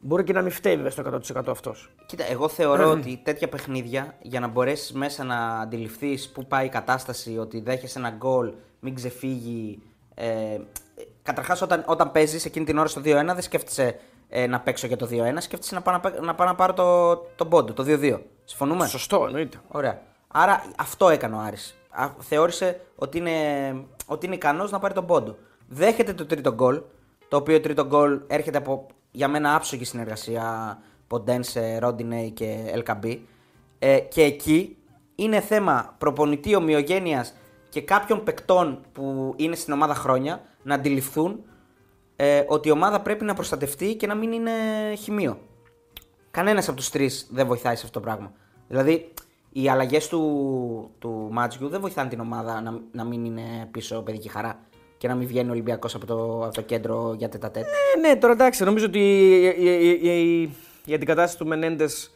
Μπορεί και να μην φταίει βέβαια στο 100% αυτός. Κοίτα, εγώ θεωρώ ότι τέτοια παιχνίδια για να μπορέσεις μέσα να αντιληφθείς πού πάει η κατάσταση, ότι δέχεσαι ένα γκολ, μην ξεφύγει. Ε, Καταρχάς, όταν, όταν παίζεις εκείνη την ώρα στο 2-1, δεν σκέφτεσαι ε, να παίξω για το 2-1, σκέφτεσαι να πάω να, παί- να, πάω να πάρω το, τον πόντο, το 2-2. Συμφωνούμε; Σωστό, εννοείται. Ωραία. Άρα αυτό έκανε ο Άρης. Α, Θεώρησε ότι είναι, ότι είναι ικανός να πάρει τον πόντο. Δέχεται το τρίτο γκολ, το οποίο τρίτο γκολ έρχεται από για μένα άψογη συνεργασία Ποντένσε, Ρόντινεϊ και Ελκαμπή. Ε, και εκεί είναι θέμα προπονητή ομοιογένειας και κάποιων παικτών που είναι στην ομάδα χρόνια να αντιληφθούν ε, ότι η ομάδα πρέπει να προστατευτεί και να μην είναι χημείο. Κανένας από τους τρεις δεν βοηθάει σε αυτό το πράγμα. Δηλαδή, οι αλλαγές του, του Μάτζιου δεν βοηθάνε την ομάδα να, να μην είναι πίσω παιδική χαρά και να μην βγαίνει ο Ολυμπιακός από το, από το κέντρο για τετατέτ. Ε, ναι, τώρα εντάξει, νομίζω ότι η, η, η, η, η αντικατάσταση του Μενέντες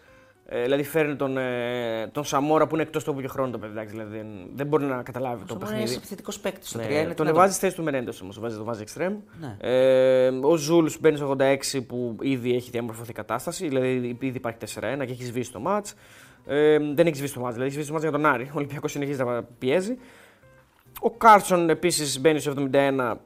ε, δηλαδή φέρνει τον, ε, τον Σαμόρα που είναι εκτός τόπου και χρόνου το παιδί. εντάξει, Δηλαδή, δεν, δεν μπορεί να καταλάβει το είναι ένα παιχνίδι. επιθετικός παίκτης. Στο Ναι, 3 είναι τον δυνατό. βάζει στη θέση του Μενέντε όμως, το βάζει, το βάζει εξτρέμ. Ναι. Ε, ο Ζούλς μπαίνει στο 86 που ήδη έχει διαμορφωθεί η κατάσταση, δηλαδή ήδη υπάρχει 4-1 και έχεις σβήσει το ματς. Ε, δεν έχεις σβήσει το ματς, δηλαδή έχεις σβήσει το ματς για τον Άρη. Ο Ολυμπιακός συνεχίζει να πιέζει. Ο Κάρσον επίσης μπαίνει στο 71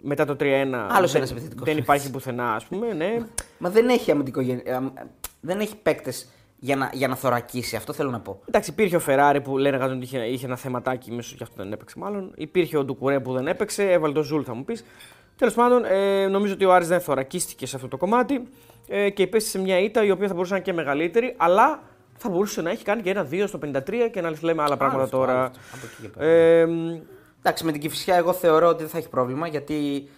μετά το 3-1. Άλλος δεν, ένας επιθετικός δεν παίκτης. υπάρχει πουθενά, ας πούμε. Ναι. Μα δεν έχει αμυντικό γεν- ε, αμ- Δεν έχει παίκτες για να, για να θωρακίσει. Αυτό θέλω να πω. Εντάξει, υπήρχε ο Φεράρι που λένε ότι είχε, είχε ένα θεματάκι μίσο και αυτό δεν έπαιξε μάλλον. Υπήρχε ο Ντουκουρέ που δεν έπαιξε, έβαλε το Ζουλ θα μου πεις. Τέλος πάντων, ε, νομίζω ότι ο Άρης δεν θωρακίστηκε σε αυτό το κομμάτι ε, και υπέστη σε μια ήττα η οποία θα μπορούσε να είναι και μεγαλύτερη, αλλά θα μπορούσε να έχει κάνει και ένα 2 στο 53 και να λέμε άλλα πράγματα αυτό, τώρα. άλλο αυτό. Από εκεί και πέρα. Ε, Εντάξει, με την Κυφυσιά εγώ θεωρώ ότι δεν θα έχει πρόβλημα γιατί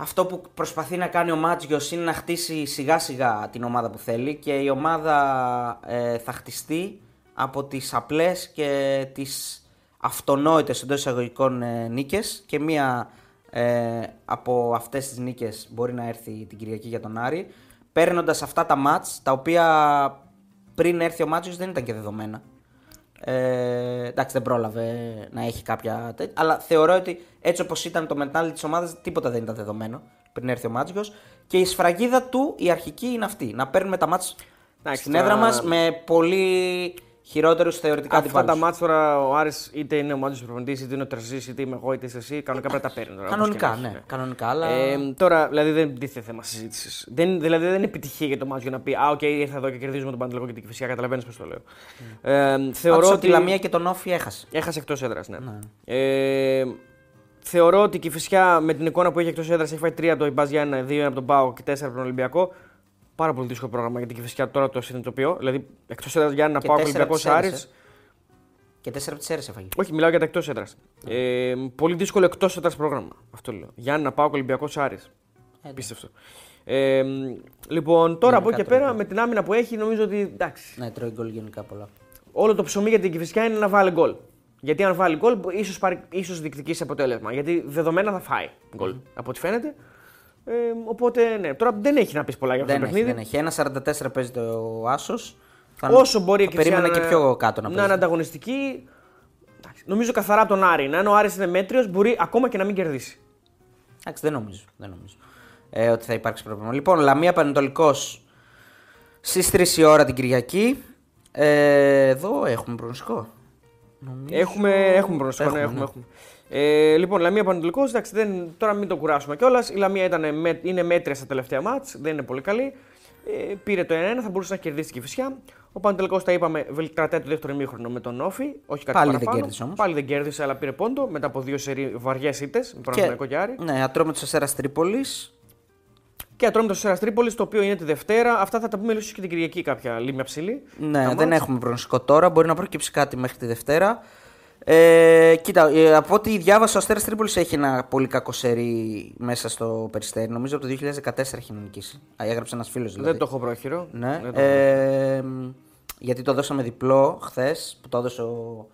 αυτό που προσπαθεί να κάνει ο Μάτζιος είναι να χτίσει σιγά σιγά την ομάδα που θέλει και η ομάδα ε, θα χτιστεί από τις απλές και τις αυτονόητες εντός εισαγωγικών ε, νίκες και μία ε, από αυτές τις νίκες μπορεί να έρθει την Κυριακή για τον Άρη παίρνοντας αυτά τα μάτς τα οποία πριν έρθει ο Μάτζιος δεν ήταν και δεδομένα. Ε, εντάξει, δεν πρόλαβε να έχει κάποια τέτοια. Αλλά θεωρώ ότι έτσι όπως ήταν το mentality της ομάδας, τίποτα δεν ήταν δεδομένο πριν έρθει ο Μάτζιο. Και η σφραγίδα του, η αρχική, είναι αυτή. Να παίρνουμε τα μάτς Εντάξει, στην τώρα- έδρα μας με πολύ χειρότερου θεωρητικά αυτά τα αντιπάλους. ματς τώρα ο Άρης είτε είναι ο Μάντζιος προπονητής, είτε είναι ο Τερζής, είτε είμαι εγώ, είτε είσαι εσύ, κανονικά πρέπει να τα παίρνει τώρα. όπως και να Κανονικά, έχει, ναι. Κανονικά, αλλά. Ε, τώρα, δηλαδή δεν τίθεται θέμα συζήτησης. Δεν, δηλαδή δεν είναι επιτυχία για το Μάντζιο να πει Α, οκ, ήρθα εδώ και κερδίζουμε τον Παναιτωλικό και την Κηφισιά. Καταλαβαίνεις πώς το λέω. Ε, θεωρώ Πάντως, ότι. τη Λαμία και τον ΟΦΗ έχασε. Έχασε εκτός έδρας, ναι. Ε, θεωρώ ότι η Κηφισιά με την εικόνα που έχει εκτός έδρας έχει φάει 3 από τον ΠΑΣ Γιάννινα, 2 από τον ΠΑΟ και 4 από τον Ολυμπιακό. Πάρα πολύ δύσκολο πρόγραμμα για την Κυφυσιά τώρα το συνειδητοποιώ. Δηλαδή εκτός έδρας Γιάννα, Και Πάο τέσσερα Ολυμπιακό από τις Άρης. Σέρες, ε. Και τέσσερα από τις αίρε έφαγε. Όχι, μιλάω για τα εκτός έδρας. Ε, πολύ δύσκολο εκτός έδρας πρόγραμμα. Αυτό λέω. Γιάννα, Πάο Ολυμπιακός Άρης. Πίστευτο. Ε, λοιπόν, τώρα από εκεί και Γενικά πέρα τρώει με την άμυνα που έχει νομίζω ότι εντάξει. Ναι, τρώει γκολ γενικά πολλά. Όλο το ψωμί για την Κυφυσιά είναι να βάλει γκολ. Γιατί αν βάλει γκολ, ίσως ίσως διεκδικήσει αποτέλεσμα. Γιατί δεδομένα θα φάει γκολ από ό,τι φαίνεται. Ε, οπότε ναι, τώρα δεν έχει να πεις πολλά για αυτό Δεν το έχει, παιχνίδι. δεν έχει. 1,44 παίζει το Άσος. Όσο μπορεί η Κυφυσιά Περίμενα να, και πιο κάτω να να παίζει. είναι ανταγωνιστική. εντάξει, Νομίζω καθαρά από τον Άρη. Να είναι ο Άρης είναι μέτριος, μπορεί ακόμα και να μην κερδίσει. Εντάξει, δεν νομίζω, δεν νομίζω ε, ότι θα υπάρξει πρόβλημα. Λοιπόν, Λαμία Πανετολικός στις 3 η ώρα την Κυριακή. Ε, εδώ έχουμε προγνωστικό. Έχουμε, έχουμε προνοστικό, ναι, Έχουμε, έχουμε. έχουμε. Ε, λοιπόν, Λαμία Πανετολικός, εντάξει, δεν, τώρα μην το κουράσουμε κιόλας. Η Λαμία ήταν, με- είναι μέτρια στα τελευταία μάτς, δεν είναι πολύ καλή. Ε, πήρε το 1-1, θα μπορούσε να κερδίσει τη Κυφυσιά. Ο Πανετολικός, τα είπαμε, βελ- κρατάει το δεύτερο ημίχρονο με τον Όφη. Όχι κάτι Πάλι δεν παραπάνω. κέρδισε όμως. Πάλι δεν κέρδισε, αλλά πήρε πόντο μετά από δύο σερί βαριές ήττες με Παναθηναϊκό και Άρη. Ναι, ατρώμητο Αστέρας Τρίπολης. Και ατρόμητος Σέρα Τρίπολης, το οποίο είναι τη Δευτέρα. Αυτά θα τα πούμε ίσως και την Κυριακή κάποια λίμια ψηλή. Ναι, Τα δεν μάτς. έχουμε προγνωστικό τώρα. Μπορεί να προκύψει κάτι μέχρι τη Δευτέρα. Ε, κοίτα, ε, από ό,τι διάβασα, ο Αστέρας Τρίπολης έχει ένα πολύ κακό σερί μέσα στο περιστέρι. Νομίζω από το 2014 έχει νικήσει. Α, έγραψε ένας φίλος δηλαδή. Δεν το έχω πρόχειρο. Ναι. Δεν το Ε, γιατί το δώσαμε διπλό χθες που το έδωσε ο,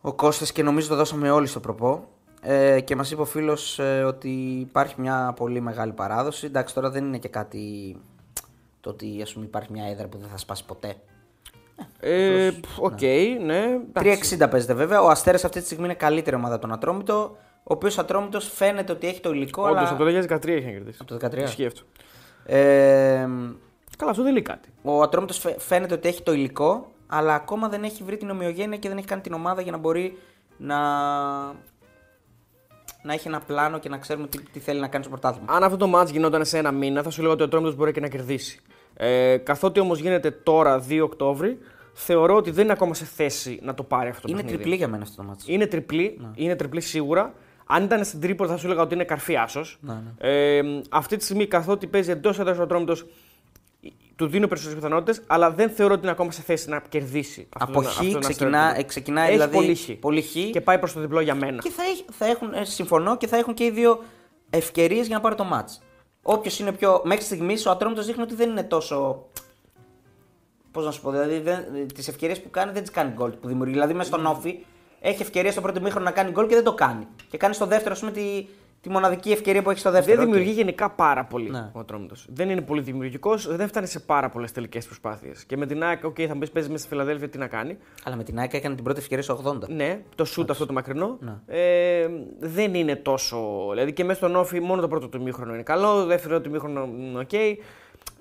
ο Κώστας και νομίζω το δώσαμε όλοι στο προπό. Ε, και μας είπε ο φίλος ε, ότι υπάρχει μια πολύ μεγάλη παράδοση. Εντάξει, τώρα δεν είναι και κάτι Το ότι ας πούμε, υπάρχει μια έδρα που δεν θα σπάσει ποτέ. Ε, πφ, Οκ, ναι. εντάξει. 3,60 παίζεται βέβαια. Ο Αστέρας αυτή τη στιγμή είναι καλύτερη ομάδα από τον Ατρόμητο. Ο οποίος Ατρόμητος φαίνεται ότι έχει το υλικό. Όντως, αλλά... από το 2013 έχει να κερδίσει. Από το 2013. Ισχύει αυτό. Ε, Καλά, αυτό δεν λέει κάτι. ο Ατρόμητος φαίνεται ότι έχει το υλικό, αλλά ακόμα δεν έχει βρει την ομοιογένεια και δεν έχει κάνει την ομάδα για να μπορεί να, να έχει ένα πλάνο και να ξέρουμε τι, τι θέλει να κάνει στο πρωτάθλημα. Αν αυτό το match γινόταν σε ένα μήνα, θα σου λέγα ότι ο Ατρόμητος μπορεί και να κερδίσει. Ε, καθότι όμως γίνεται τώρα 2 Οκτώβρη, θεωρώ ότι δεν είναι ακόμα σε θέση να το πάρει αυτό το Είναι παιχνίδι. τριπλή για μένα αυτό το μάτσο. Είναι τριπλή, είναι τριπλή σίγουρα. Αν ήταν στην Τρίπολη θα σου έλεγα ότι είναι καρφί άσος. Ναι, Ε, αυτή τη στιγμή καθότι παίζει εντός έδρα ο Ατρόμητος, του δίνω περισσότερες πιθανότητες, αλλά δεν θεωρώ ότι είναι ακόμα σε θέση να κερδίσει. Από αυτόν τον- χ αυτόν τον ξεκινά, Αστέρα. ε, ξεκινάει Έχει δηλαδή. πολύ χ. πολύ χ. Και πάει προς το διπλό για μένα. Και θα, έχει, θα έχουν, ε, συμφωνώ, και θα έχουν και οι δύο ευκαιρίες για να πάρει το ματς. Όποιος είναι πιο. Μέχρι στιγμής ο Ατρόμητος δείχνει ότι δεν είναι τόσο. Πώς να σου πω, δηλαδή τις ευκαιρίες που κάνει δεν τις κάνει γκολ που δημιουργεί. Δηλαδή μέσα στον ΟΦΗ έχει ευκαιρία στο πρώτο ημίχρονο να κάνει γκολ και δεν το κάνει. Και κάνει στο δεύτερο, ας πούμε, τη, τη μοναδική ευκαιρία που έχει στο δεύτερο. Δεν Οκ. δημιουργεί γενικά πάρα πολύ Ναι. ο Ατρόμητος. Δεν είναι πολύ δημιουργικός, δεν φτάνει σε πάρα πολλές τελικές προσπάθειες. Και με την ΑΕΚ, OK, θα μου πει παίζεις μέσα στη Φιλαδέλφια, τι να κάνει. Αλλά με την ΑΕΚ έκανε την πρώτη ευκαιρία στο 80. Ναι, το σουτ αυτό το μακρινό. Ναι. Ε, δεν είναι τόσο. Δηλαδή και μέσα στον ΟΦΗ μόνο το πρώτο του ημίχρονο είναι καλό, το δεύτερο του ημίχρονο είναι οκ.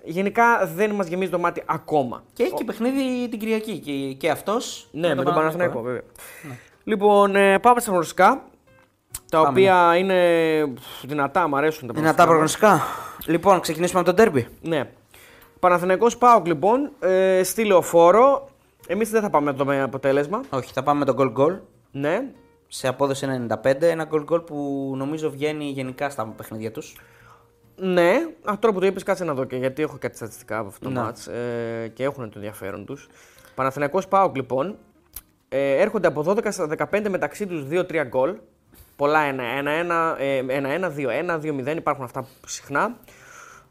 Γενικά δεν μας γεμίζει το μάτι ακόμα. Και έχει και παιχνίδι την Κυριακή. Και, και αυτός. Ναι, με τον Παναθηναϊκό, βέβαια. Λοιπόν, ε, πάμε στα προγνωστικά. Τα Πάμε. οποία είναι πφ, δυνατά, μου αρέσουν τα Δυνατά προγνωστικά. Λοιπόν, ξεκινήσουμε από το ντέρμπι. Ναι. Παναθηναϊκός ΠΑΟΚ λοιπόν, ε, στη λεωφόρο. Εμείς δεν θα πάμε με το με αποτέλεσμα. Όχι, θα πάμε με τον goal goal. Ναι. σε απόδοση 95. Ένα goal goal που νομίζω βγαίνει γενικά στα παιχνίδια τους. Ναι, α, τώρα που το είπες, κάτσε να δω και γιατί έχω κάτι στατιστικά από αυτό το Ναι. μάτς ε, και έχουν το ενδιαφέρον τους. Παναθηναϊκός Πάοκ λοιπόν ε, έρχονται από 12 στα 15 μεταξύ τους 2-3 γκολ. Πολλά 1-1, ε, 1-1, 2-1, 2-0 υπάρχουν αυτά συχνά.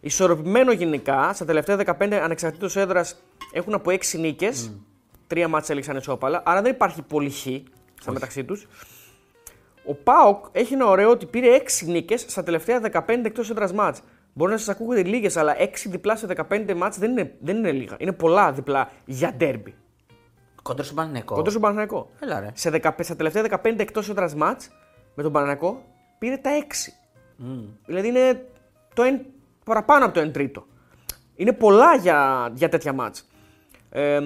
Ισορροπημένο γενικά, στα τελευταία 15 ανεξαρτήτως έδρας έχουν από 6 νίκες, τρία μάτς έληξαν ισόπαλα, άρα δεν υπάρχει πολύ χ στα μεταξύ τους. Ο Πάοκ έχει ένα ωραίο ότι πήρε 6 νίκες στα τελευταία 15 εκτός έδρας μάτς. Μπορεί να σας ακούγονται λίγες, αλλά 6 διπλά σε 15 μάτς δεν είναι, δεν είναι λίγα. Είναι πολλά διπλά για ντέρμπι. Κοντρό στον Παναγενικό. Κοντά στον Παναγενικό. Έλα ρε. Σε 10, στα τελευταία 15 εκτός έδρας μάτς με τον Παναγενικό πήρε τα 6. Δηλαδή είναι το 1, παραπάνω από το 1 τρίτο. Είναι πολλά για, για τέτοια μάτς. Ε,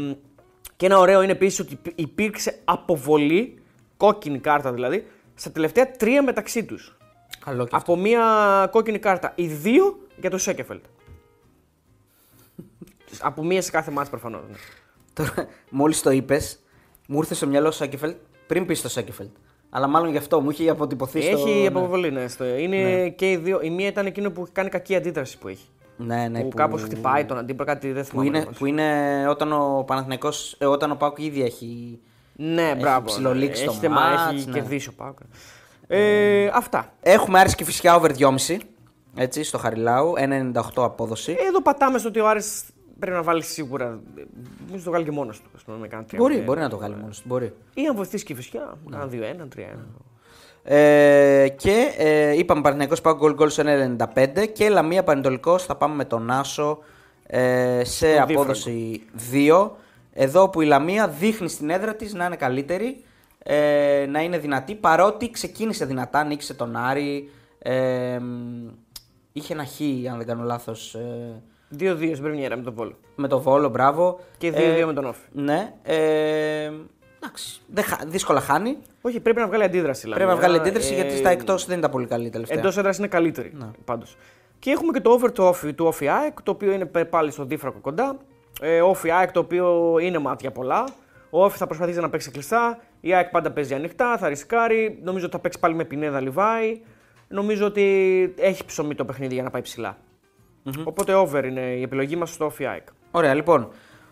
και ένα ωραίο είναι επίσης ότι υπή- υπήρξε αποβολή, κόκκινη κάρτα δηλαδή, στα τελευταία τρία μεταξύ τους. Καλό και αυτό. Από μία κόκκινη κάρτα. Οι δύο για το Σέκεφελτ. από μία σε κάθε μάτς προφανώς. ναι. Τώρα, μόλις το είπες, μου ήρθε στο μυαλό ο Σάκεφελτ πριν πεις στο Σάκεφελτ. Αλλά μάλλον γι' αυτό μου είχε αποτυπωθεί στο. Έχει ναι. αποβολή, ναι. στο- Είναι και οι δύο. Η μία ήταν εκείνο που έχει κάνει κακή αντίδραση που έχει. Ναι, ναι, που, κάπως χτυπάει τον αντίπαλο, κάτι δεν Που θυμάμαι. είναι, ακριβώς. που είναι όταν ο Παναθηναϊκός, ε, όταν ο Πάουκ ήδη έχει. Ναι, έχει μπράβο. ψιλολήξει το έχει, μάτς, έχει ναι. κερδίσει ο Πάουκ. Ε, αυτά. Έχουμε Άρης και φυσικά over 2,5. Έτσι, στο Χαριλάου. 1,98 απόδοση. Ε, Εδώ πατάμε στο ότι ο Άρης πρέπει να βάλει σίγουρα. Μην το βγάλει και μόνος του. Ας πούμε, με κανένα μπορεί, 30. μπορεί να το βγάλει μόνος του. Μπορεί. Ή αν βοηθήσει και η φυσιά. Κάνα 2-1, 3-1. Ε, και ε, είπαμε Παναθηναϊκός Πάουκ γκολ γκολ στο 1,95 και Λαμία Πανετολικός θα πάμε με τον Άσο ε, σε Το απόδοση 2. Εδώ που η Λαμία δείχνει στην έδρα της να είναι καλύτερη, ε, να είναι δυνατή, παρότι ξεκίνησε δυνατά, νίκησε τον Άρη, ε, μ, είχε ένα χ αν δεν κάνω λάθος ε, 2-2 στην Πρεμιέρα με τον Βόλο. με το Βόλο, μπράβο. Και 2-2 Ε, με τον Όφη. Ναι, ε, εντάξει, δεν χα- δύσκολα χάνει. Όχι, πρέπει να βγάλει αντίδραση. Πρέπει να βγάλει αντίδραση γιατί στα εκτός δεν ήταν πολύ καλή τελευταία. Εντός έδρας είναι καλύτερη. Πάντως. Και έχουμε και το over του Όφη, του Όφη ΑΕΚ, το οποίο είναι πε- πάλι στο δίφρακο κοντά. Ε, Όφη ΑΕΚ, το οποίο είναι μάτια πολλά. Ο Όφη θα προσπαθήσει να παίξει κλειστά. Η ΑΕΚ πάντα παίζει ανοιχτά, θα ρισκάρει. Νομίζω ότι θα παίξει πάλι με Πινέδα Λιβάη. Νομίζω ότι έχει ψωμί το παιχνίδι για να πάει ψηλά. Οπότε over είναι η επιλογή μας στο Όφη ΑΕΚ. Ωραία, λοιπόν.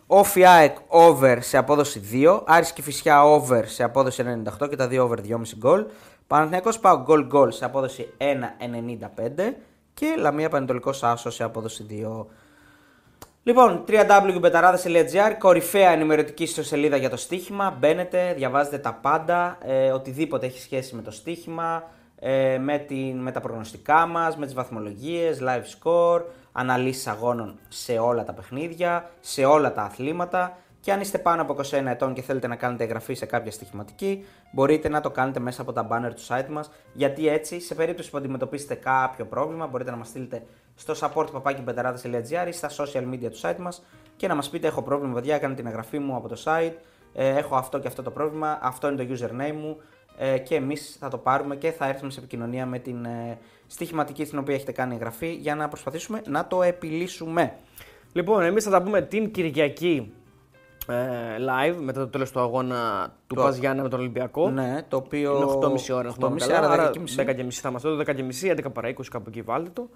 Όφι ΑΕΚ over σε απόδοση 2. Άρης και Φυσιά over σε απόδοση 1,98 και τα δύο over 2,5 γκολ. Παναθηναϊκός πάω γκολ γκολ σε απόδοση 1,95 και Λαμία Πανετολικός Άσο σε απόδοση 2. Λοιπόν, www.betarades.gr, κορυφαία ενημερωτική ιστοσελίδα για το στοίχημα. Μπαίνετε, διαβάζετε τα πάντα, ε, οτιδήποτε έχει σχέση με το στοίχημα. ε, με, την, με τα προγνωστικά μας, με τις βαθμολογίες, live score, αναλύσεις αγώνων σε όλα τα παιχνίδια, σε όλα τα αθλήματα. Και αν είστε πάνω από 21 ετών και θέλετε να κάνετε εγγραφή σε κάποια στοιχηματική, μπορείτε να το κάνετε μέσα από τα banner του site μας, γιατί έτσι, σε περίπτωση που αντιμετωπίσετε κάποιο πρόβλημα, μπορείτε να μας στείλετε στο support.papakibetarades.gr ή στα social media του site μας και να μας πείτε έχω πρόβλημα, παιδιά, έκανα την εγγραφή μου από το site, ε, έχω αυτό και αυτό το πρόβλημα, αυτό είναι το username μου. Ε, και εμείς θα το πάρουμε και θα έρθουμε σε επικοινωνία με την ε, στοιχηματική στην οποία έχετε κάνει εγγραφή για να προσπαθήσουμε να το επιλύσουμε. Λοιπόν, εμείς θα τα πούμε την Κυριακή ε, live μετά το τέλος του αγώνα του Το- Πας Γιάννα με τον Ολυμπιακό. Ναι, το οποίο... Είναι 8.30 ώρα, αν 8.30 θυμάμαι καλά, άρα άρα 10.30. 10.30 θα είμαστε εδώ, 10.30, 11 παρά 20 κάπου εκεί βάλτε το.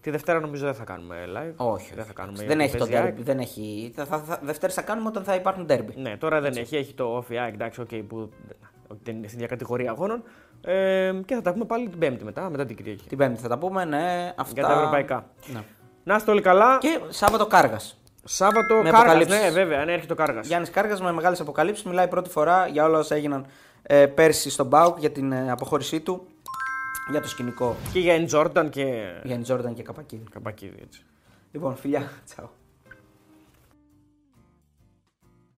Τη Δευτέρα νομίζω δεν θα κάνουμε live. Όχι, δεν θα κάνουμε. δεν γιατί έχει το παίζει ΑΕΚ. derby. Δεν έχει... Θα, θα, θα, Δευτέρες θα κάνουμε όταν θα υπάρχουν derby. Ναι, τώρα δεν έχει. Έχει το off ΑΕΚ, εντάξει, okay, που ότι δεν είναι στην ίδια κατηγορία αγώνων. Ε, και θα τα πούμε πάλι την Πέμπτη μετά, μετά την Κυριακή. Την Πέμπτη θα τα πούμε, ναι, αυτά. Για τα ευρωπαϊκά. Ναι. Να είστε όλοι καλά. Και Σάββατο Κάργας. Σάββατο Με Κάργας, αποκαλύψεις. Ναι, βέβαια, ναι, έρχεται ο Κάργας. Γιάννης Κάργας με μεγάλες αποκαλύψεις. Μιλάει πρώτη φορά για όλα όσα έγιναν ε, πέρσι στον Μπάουκ για την ε, αποχώρησή του. Για το σκηνικό Και για Τζόρνταν και. Γιάννη Τζόρνταν και Καπακίδη. Καπακίδη, έτσι. Λοιπόν, φιλιά. Τσαου.